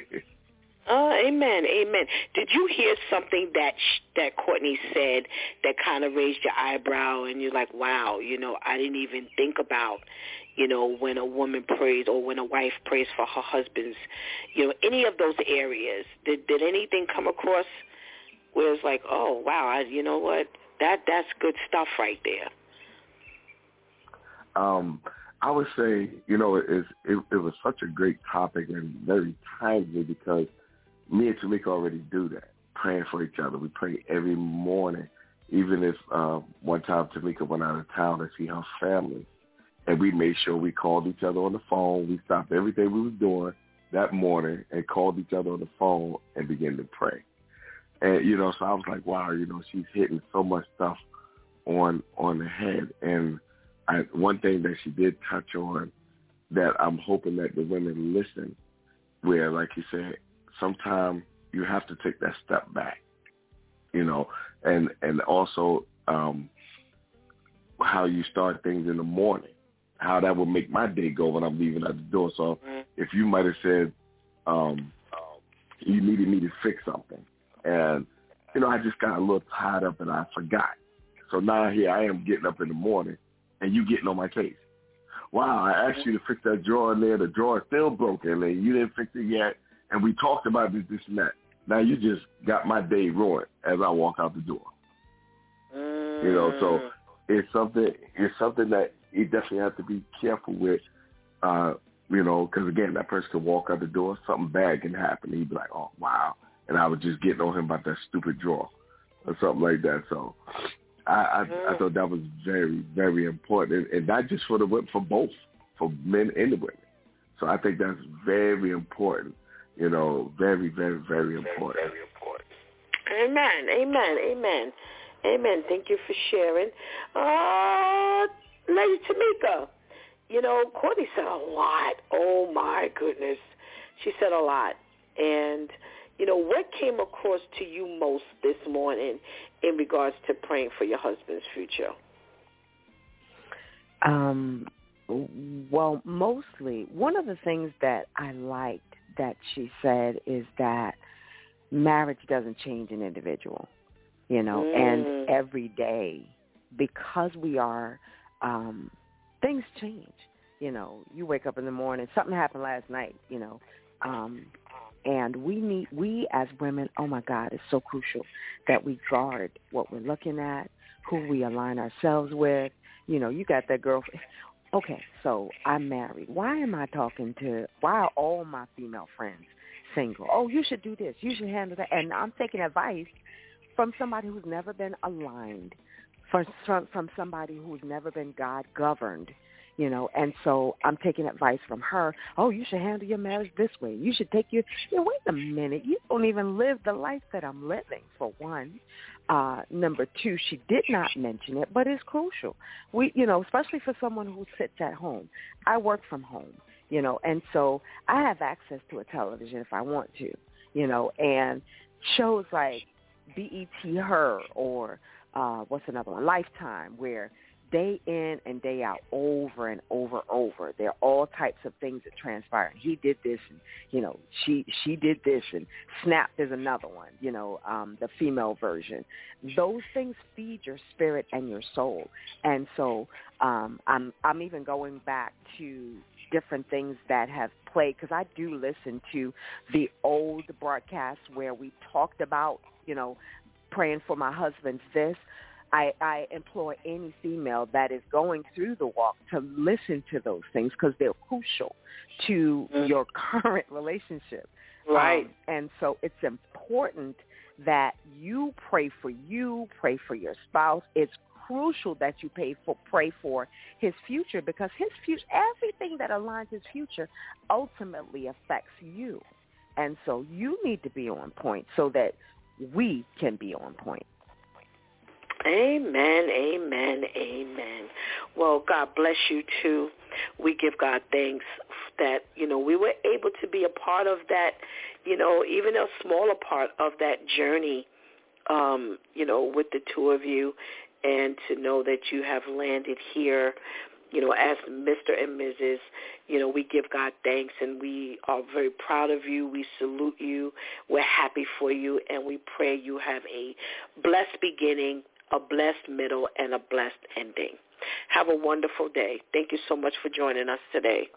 Oh, amen, amen. Did you hear something that that Courtney said that kind of raised your eyebrow, and you're like, "Wow, you know, I didn't even think about, you know, when a woman prays or when a wife prays for her husband's, you know, any of those areas. Did did anything come across where it's like, oh, wow, I, you know what, that that's good stuff right there. Um, I would say, you know, it, it, it was such a great topic and very timely because me and Tamika already do that, praying for each other. We pray every morning, even if uh, one time Tamika went out of town to see her family, and we made sure we called each other on the phone. We stopped everything we was doing that morning and called each other on the phone and began to pray. and you know, so I was like, wow, you know, she's hitting so much stuff on on the head. And I, one thing that she did touch on that I'm hoping that the women listen, where like you said, sometimes you have to take that step back, you know, and and also um, how you start things in the morning, how that will make my day go when I'm leaving out the door. So if you might have said um, you needed me to fix something, and you know I just got a little tied up and I forgot. So now here I am getting up in the morning, and you getting on my case. Wow, I asked you to fix that drawer in there. The drawer is still broken, and you didn't fix it yet. And we talked about this, this, and that. Now you just got my day ruined as I walk out the door. Mm. You know, so it's something. It's something that you definitely have to be careful with. Uh, you know, because again, that person could walk out the door, something bad can happen. He'd be like, "Oh, wow," and I was just getting on him about that stupid draw or something like that. So I, I, I thought that was very, very important, and, and not just for the women, for both, for men and the women. So I think that's very important. You know, very, very, very important. Very important. Amen. Amen. Amen. Amen. Thank you for sharing. Uh, Lady Tamika, you know, Courtney said a lot. Oh my goodness, she said a lot. And you know, what came across to you most this morning in regards to praying for your husband's future? Um, well, mostly one of the things that I liked that she said is that marriage doesn't change an individual, you know, Mm. and every day because we are, um, things change. You know, you wake up in the morning, something happened last night, you know, um, and we need, we as women, oh my God, it's so crucial that we guard what we're looking at, who we align ourselves with. You know, you got that girl. Okay, so I'm married. Why am I talking to? Why are all my female friends single? Oh, you should do this. You should handle that. And I'm taking advice from somebody who's never been aligned, from from, somebody who's never been God governed. You know, and so I'm taking advice from her. Oh, you should handle your marriage this way. You should take your. You know, wait a minute. You don't even live the life that I'm living. For one, uh, number two, she did not mention it, but it's crucial. We, you know, especially for someone who sits at home. I work from home, you know, and so I have access to a television if I want to, you know, and shows like BET Her or uh, what's another one, Lifetime, where day in and day out, over and over, over. There are all types of things that transpire. He did this, and you know, she she did this, and Snap is another one. You know, um, the female version. Those things feed your spirit and your soul, and so um, I'm I'm even going back to different things that have played because I do listen to the old broadcasts where we talked about, you know, praying for my husband's this. I, I implore any female that is going through the walk to listen to those things because they're crucial to Mm. your current relationship. Right. Um, and so it's important that you pray for you, pray for your spouse. It's crucial that you pay for pray for his future because his future everything that aligns his future ultimately affects you. And so you need to be on point so that we can be on point. Amen, amen, amen. Well, God bless you too. We give God thanks that, you know, we were able to be a part of that, you know, even a smaller part of that journey, um, you know, with the two of you and to know that you have landed here, you know, as Mr. and Mrs., you know, we give God thanks and we are very proud of you. We salute you. We're happy for you and we pray you have a blessed beginning a blessed middle, and a blessed ending. Have a wonderful day. Thank you so much for joining us today.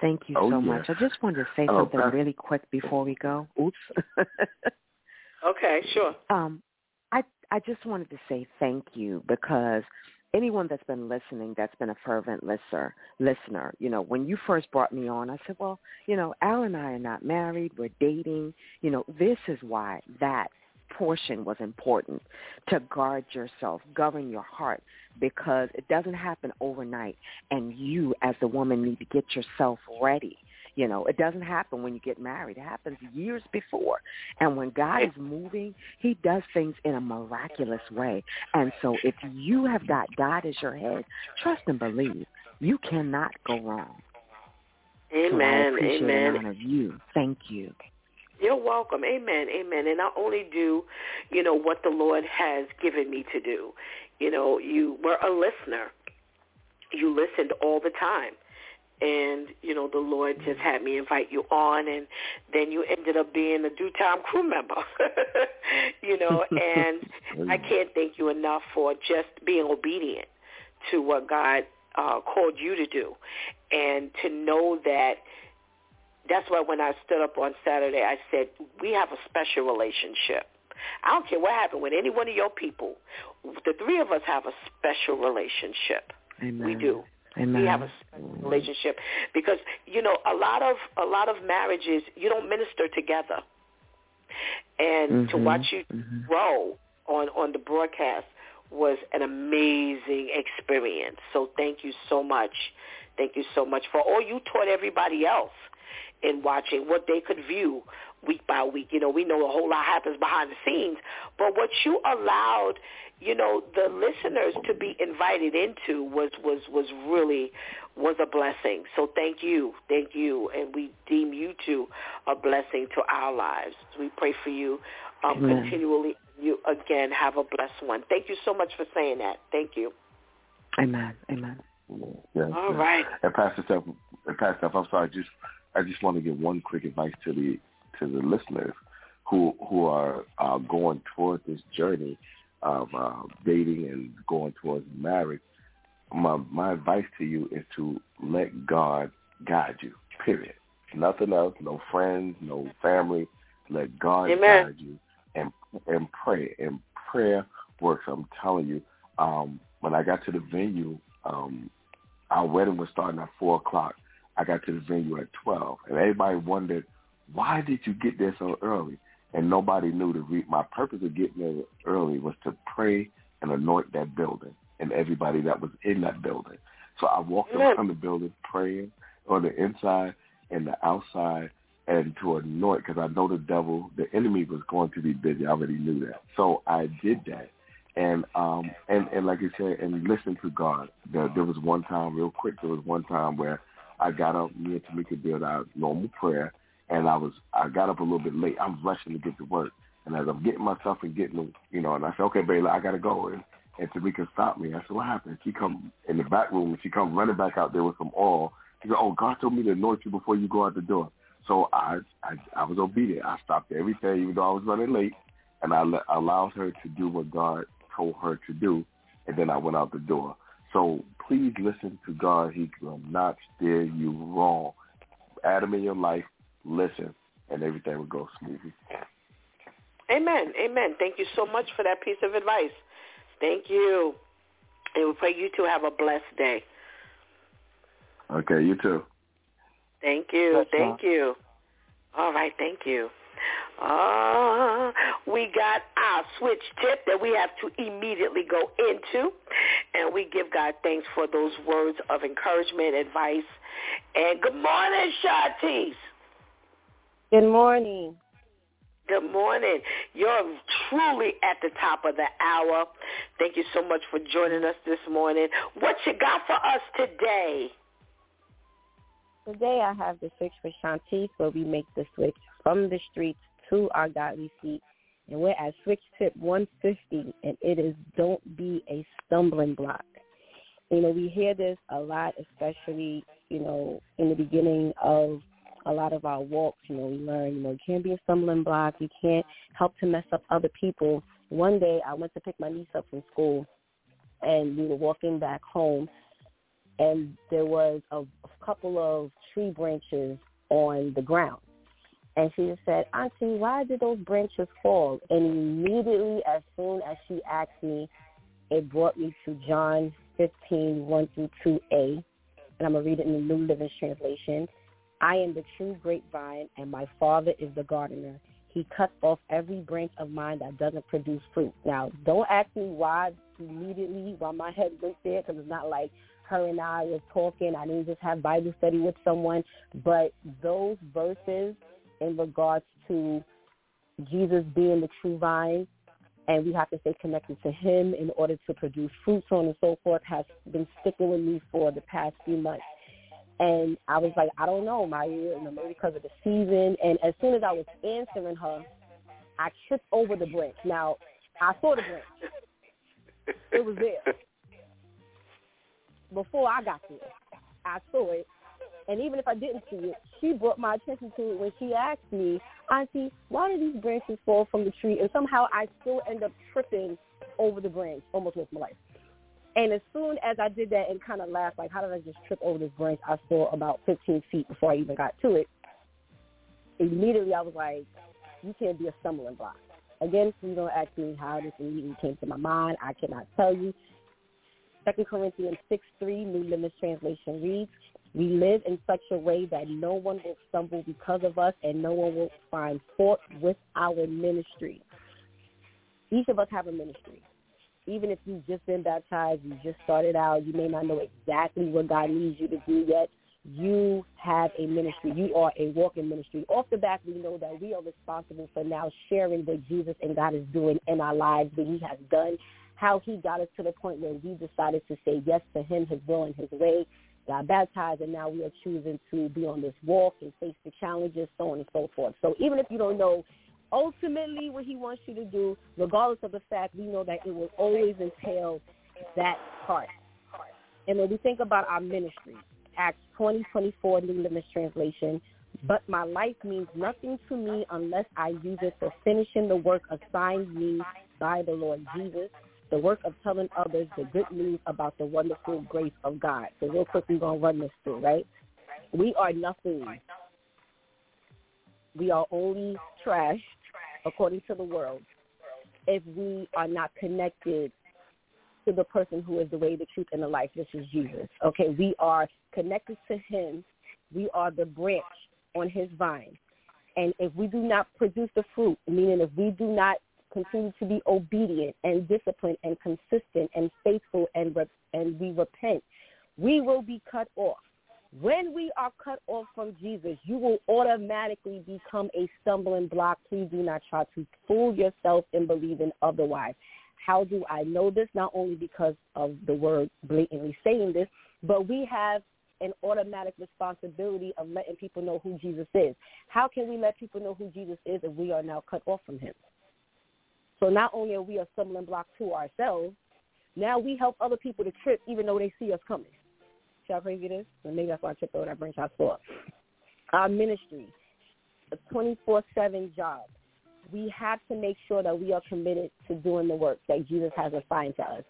Thank you Oh, so yes. much. I just wanted to say Oh, something uh, really quick before we go. Oops. Okay, sure. um, I I just wanted to say thank you because anyone that's been listening, that's been a fervent listener, listener, you know, when you first brought me on, I said, well, you know, Al and I are not married, we're dating. You know, this is why that portion was important to guard yourself, govern your heart, because it doesn't happen overnight, and you as the woman need to get yourself ready You know, it doesn't happen when you get married. It happens years before. And when God is moving, he does things in a miraculous way. And so if you have got God as your head, trust and believe. You cannot go wrong. Amen. So I appreciate Amen. and honor you. Thank you. You're welcome. Amen. Amen. And I only do, you know, what the Lord has given me to do. You know, you were a listener. You listened all the time. And, you know, the Lord just had me invite you on and then you ended up being a DEW Time crew member. you know, and I can't thank you enough for just being obedient to what God uh, called you to do. And to know that that's why when I stood up on Saturday, I said, we have a special relationship. I don't care what happened with any one of your people. The three of us have a special relationship. Amen. We do. Amen. We have a special relationship because you know a lot of a lot of marriages you don't minister together, and to Mhm. watch you Mhm. grow on on the broadcast was an amazing experience. So thank you so much. Thank you so much for all you taught everybody else in watching what they could view week by week. You know, we know a whole lot happens behind the scenes, but what you allowed, you know, the listeners to be invited into was was was really was a blessing. So thank you, thank you, and we deem you two a blessing to our lives. We pray for you um, Amen. continually. You again have a blessed one. Thank you so much for saying that. Thank you. Amen. Amen. Yes, All yes. right. And Pastor Steph, and Pastor Steph, I'm sorry. Just I just want to give one quick advice to the to the listeners who who are uh, going toward this journey of uh, dating and going towards marriage. My my advice to you is to let God guide you. Period. Nothing else. No friends. No family. Let God Amen. guide you and and pray. And prayer works. I'm telling you. Um, when I got to the venue, um, our wedding was starting at four o'clock. I got to the venue at twelve, and everybody wondered why did you get there so early? And nobody knew the re- my purpose of getting there early was to pray and anoint that building and everybody that was in that building. So I walked Amen. around the building praying on the inside and the outside and to anoint because I know the devil, the enemy was going to be busy. I already knew that. So I did that. And um and, and like you said, and listen to God. There, there was one time, real quick, there was one time where I got up, me and Tamika did our normal prayer, and I was I got up a little bit late. I'm rushing to get to work, and as I'm getting myself and getting, you know, and I said, okay, baby, I gotta go. And, and Tamika stopped me. I said, what happened? She come in the back room, and she come running back out there with some oil. She said, oh, God told me to anoint you before you go out the door. So I I, I was obedient. I stopped everything, even though I was running late, and I let, allowed her to do what God told her to do, and then I went out the door. So please listen to God. He will not steer you wrong. Adam in your life, listen, and everything will go smoothly. Amen. Amen. Thank you so much for that piece of advice. Thank you. And we pray you two have a blessed day. Okay, you too. Thank you. Bless Thank you. All right. Thank you. Uh, we got our switch tip that we have to immediately go into. And we give God thanks for those words of encouragement, advice. And good morning, Shantice. Good morning. Good morning. You're truly at the top of the hour. Thank you so much for joining us this morning. What you got for us today? Today I have the switch for Shantice where we make the switch from the streets to our godly seat. And we're at switch tip 150 and it is don't be a stumbling block. You know, we hear this a lot, especially, you know, in the beginning of a lot of our walks, you know, we learn, you know, you can't be a stumbling block. You can't help to mess up other people. One day I went to pick my niece up from school and we were walking back home and there was a, a couple of tree branches on the ground. And she just said, Auntie, why did those branches fall? And immediately, as soon as she asked me, it brought me to John 15, 1 through 2a. And I'm going to read it in the New Living Translation. I am the true grapevine, and my Father is the gardener. He cuts off every branch of mine that doesn't produce fruit. Now, don't ask me why immediately, why my head went there, because it's not like her and I was talking. I didn't just have Bible study with someone, but those verses in regards to Jesus being the true vine and we have to stay connected to him in order to produce fruit, so on and so forth, has been sticking with me for the past few months. And I was like, I don't know, Maya, you know, maybe because of the season. And as soon as I was answering her, I tripped over the branch. Now, I saw the branch. It was there. Before I got there, I saw it. And even if I didn't see it, she brought my attention to it when she asked me, Auntie, why do these branches fall from the tree? And somehow I still end up tripping over the branch almost with my life. And as soon as I did that and kind of laughed, like, how did I just trip over this branch? I saw about 15 feet before I even got to it. Immediately, I was like, you can't be a stumbling block. Again, please don't ask me how this immediately came to my mind. I cannot tell you. Second Corinthians 6, 3, New Living Translation reads, we live in such a way that no one will stumble because of us and no one will find fault with our ministry. Each of us have a ministry. Even if you've just been baptized, you just started out, you may not know exactly what God needs you to do yet. You have a ministry. You are a walking ministry. Off the bat, we know that we are responsible for now sharing what Jesus and God is doing in our lives, what he has done, how he got us to the point where we decided to say yes to him, his will, and his way, got baptized, and now we are choosing to be on this walk and face the challenges, so on and so forth. So even if you don't know ultimately what he wants you to do, regardless of the fact, we know that it will always entail that part. And when we think about our ministry, Acts 20, 24, New Living Translation, but my life means nothing to me unless I use it for finishing the work assigned me by the Lord Jesus the work of telling others the good news about the wonderful grace of God. So real quick, we're going to run this through, right? We are nothing. We are only trash, according to the world, if we are not connected to the person who is the way, the truth, and the life, which is Jesus. Okay, we are connected to him. We are the branch on his vine. And if we do not produce the fruit, meaning if we do not continue to be obedient and disciplined and consistent and faithful and and we repent, we will be cut off. When we are cut off from Jesus, you will automatically become a stumbling block. Please do not try to fool yourself in believing otherwise. How do I know this? Not only because of the word blatantly saying this, but we have an automatic responsibility of letting people know who Jesus is. How can we let people know who Jesus is if we are now cut off from him? So not only are we a stumbling block to ourselves, now we help other people to trip even though they see us coming. See how crazy it is? And maybe that's why I tripped over that branch I saw. Our ministry, a 24-7 job. We have to make sure that we are committed to doing the work that Jesus has assigned to us.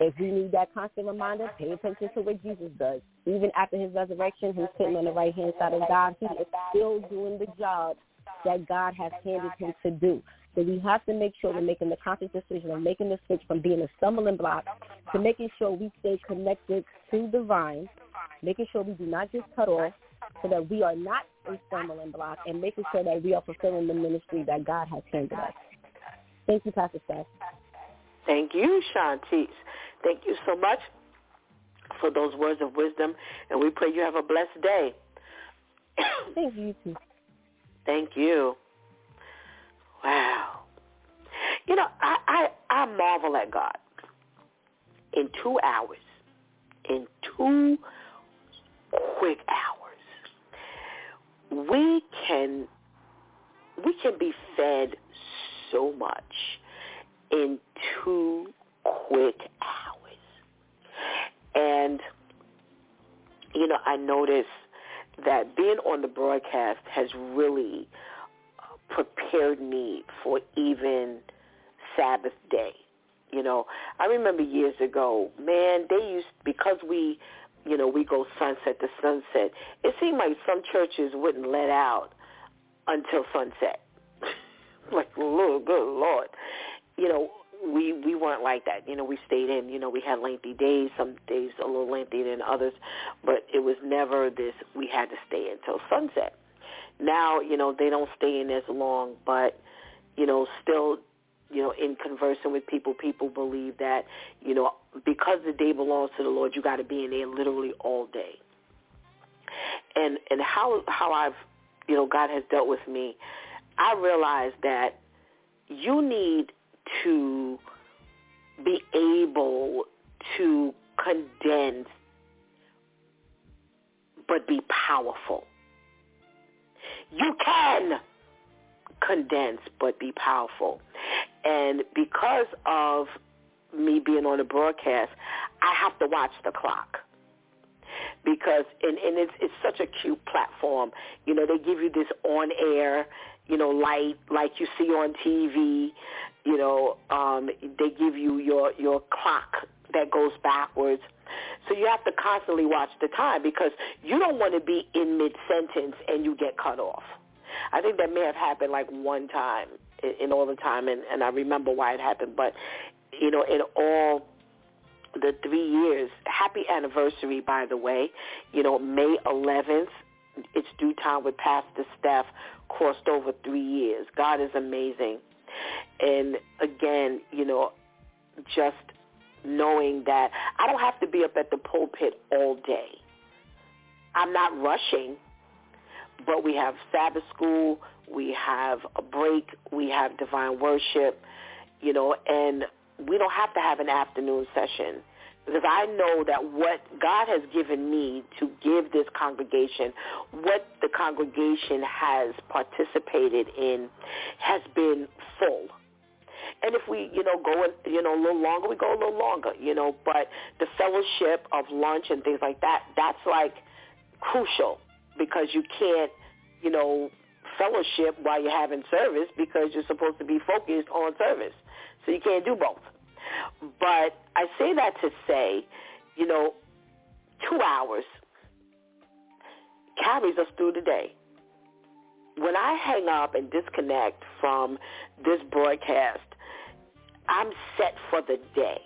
If we need that constant reminder, pay attention to what Jesus does. Even after his resurrection, he's sitting on the right-hand side of God. He is still doing the job that God has handed him to do. So we have to make sure we're making the conscious decision of making the switch from being a stumbling block to making sure we stay connected to the vine, making sure we do not just cut off so that we are not a stumbling block and making sure that we are fulfilling the ministry that God has handed us. Thank you, Pastor Steph. Thank you, Shantice. Thank you so much for those words of wisdom, and we pray you have a blessed day. Thank you, too. Thank you. Wow. You know, I, I, I marvel at God. In two hours, in two quick hours, we can we can be fed so much in two quick hours. And you know, I noticed that being on the broadcast has really prepared me for even Sabbath day. You know, I remember years ago, man, they used because we, you know, we go sunset to sunset. It seemed like some churches wouldn't let out until sunset. like, Lord, good Lord, you know, we we weren't like that. You know, we stayed in. You know, we had lengthy days. Some days a little lengthier than others, but it was never this. We had to stay until sunset. Now, you know, they don't stay in as long, but, you know, still you know, in conversing with people, people believe that, you know, because the day belongs to the Lord, you got to be in there literally all day. And and how how I've, you know, God has dealt with me, I realize that you need to be able to condense but be powerful. You can condense but be powerful. And because of me being on the broadcast, I have to watch the clock. Because and, and it's it's such a cute platform. You know, they give you this on air, you know, light like you see on TV. You know, um, they give you your your clock that goes backwards. So you have to constantly watch the time because you don't want to be in mid sentence and you get cut off. I think that may have happened like one time in, in all the time, and, and I remember why it happened. But you know, in all the three years, happy anniversary, by the way. You know, May 11th, it's DEW Time with Pastor Steph crossed over three years. God is amazing. And again, you know, just knowing that I don't have to be up at the pulpit all day. I'm not rushing but we have Sabbath school, we have a break, we have divine worship, you know, and we don't have to have an afternoon session because I know that what God has given me to give this congregation, what the congregation has participated in has been full. And if we, you know, go, you know, a little longer, we go a little longer, you know, but the fellowship of lunch and things like that, that's like crucial because you can't, you know, fellowship while you're having service because you're supposed to be focused on service. So you can't do both. But I say that to say, you know, two hours carries us through the day. When I hang up and disconnect from this broadcast, I'm set for the day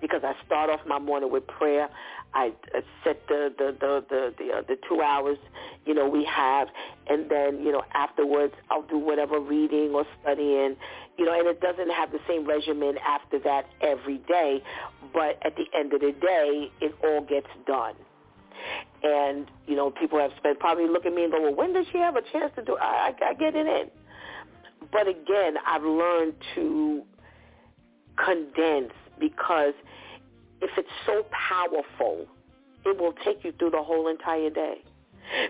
because I start off my morning with prayer. I set the the the the the, uh, the two hours, you know, we have, and then you know afterwards I'll do whatever reading or studying, you know, and it doesn't have the same regimen after that every day, but at the end of the day, it all gets done. And you know, people have spent probably look at me and go, well, when does she have a chance to do? I, I, I get it in. But again, I've learned to condense because if it's so powerful, it will take you through the whole entire day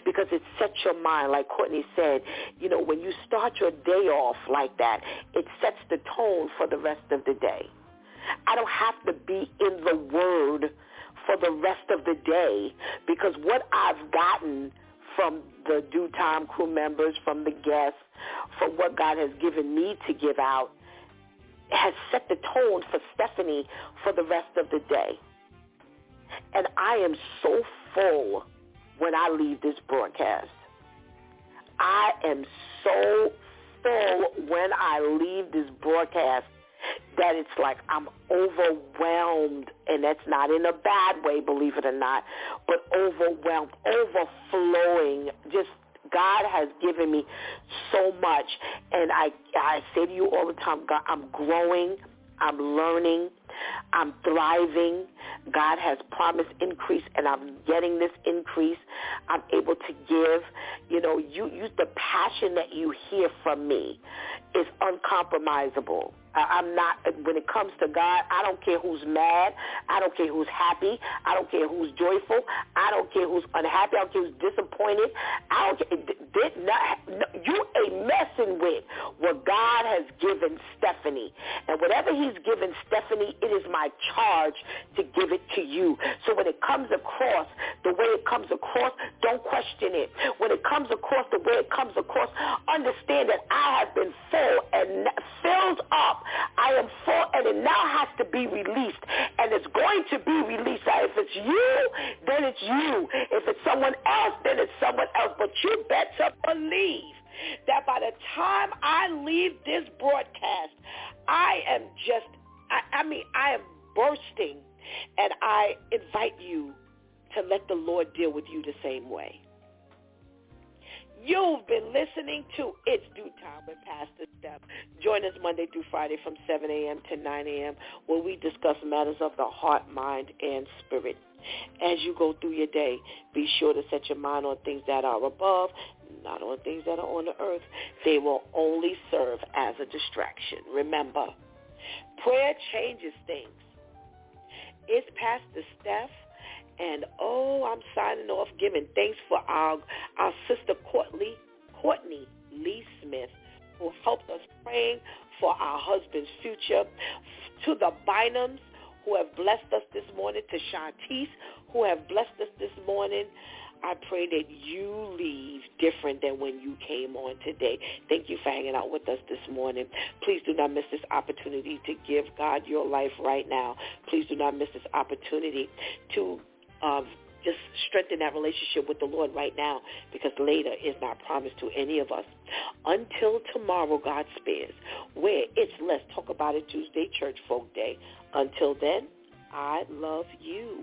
because it sets your mind, like Courtney said, you know, when you start your day off like that, it sets the tone for the rest of the day. I don't have to be in the Word for the rest of the day because what I've gotten from the DEW time crew members, from the guests, from what God has given me to give out, has set the tone for Stephanie for the rest of the day. And I am so full when I leave this broadcast. I am so full when I leave this broadcast that it's like I'm overwhelmed, and that's not in a bad way, believe it or not, but overwhelmed, overflowing, just God has given me so much, and I I say to you all the time, God, I'm growing, I'm learning, I'm thriving. God has promised increase, and I'm getting this increase. I'm able to give. You know, you, the passion that you hear from me is uncompromisable. I'm not, when it comes to God, I don't care who's mad. I don't care who's happy. I don't care who's joyful. I don't care who's unhappy. I don't care who's disappointed. I don't care. You ain't messing with what God has given Stephanie. And whatever he's given Stephanie, it is my charge to give it to you. So when it comes across the way it comes across, don't question it. When it comes across the way it comes across, understand that I have been full and filled up I am full and it now has to be released. And it's going to be released. If it's you, then it's you. If it's someone else, then it's someone else. But you better believe that by the time I leave this broadcast, I am just, I, I mean, I am bursting. And I invite you to let the Lord deal with you the same way. You've been listening to It's DEW Time with Pastor Steph. Join us Monday through Friday from 7 a.m. to 9 a.m. where we discuss matters of the heart, mind, and spirit. As you go through your day, be sure to set your mind on things that are above, not on things that are on the earth. They will only serve as a distraction. Remember, prayer changes things. It's Pastor Steph. And oh, I'm signing off giving thanks for our our sister Courtney Courtney Lee Smith, who helped us praying for our husband's future. To the Bynums, who have blessed us this morning. To Shantice, who have blessed us this morning. I pray that you leave different than when you came on today. Thank you for hanging out with us this morning. Please do not miss this opportunity to give God your life right now. Please do not miss this opportunity to um, just strengthen that relationship with the Lord right now because later is not promised to any of us. Until tomorrow, God spares, where it's Let's Talk About It Tuesday Church Folk Day. Until then, I love you.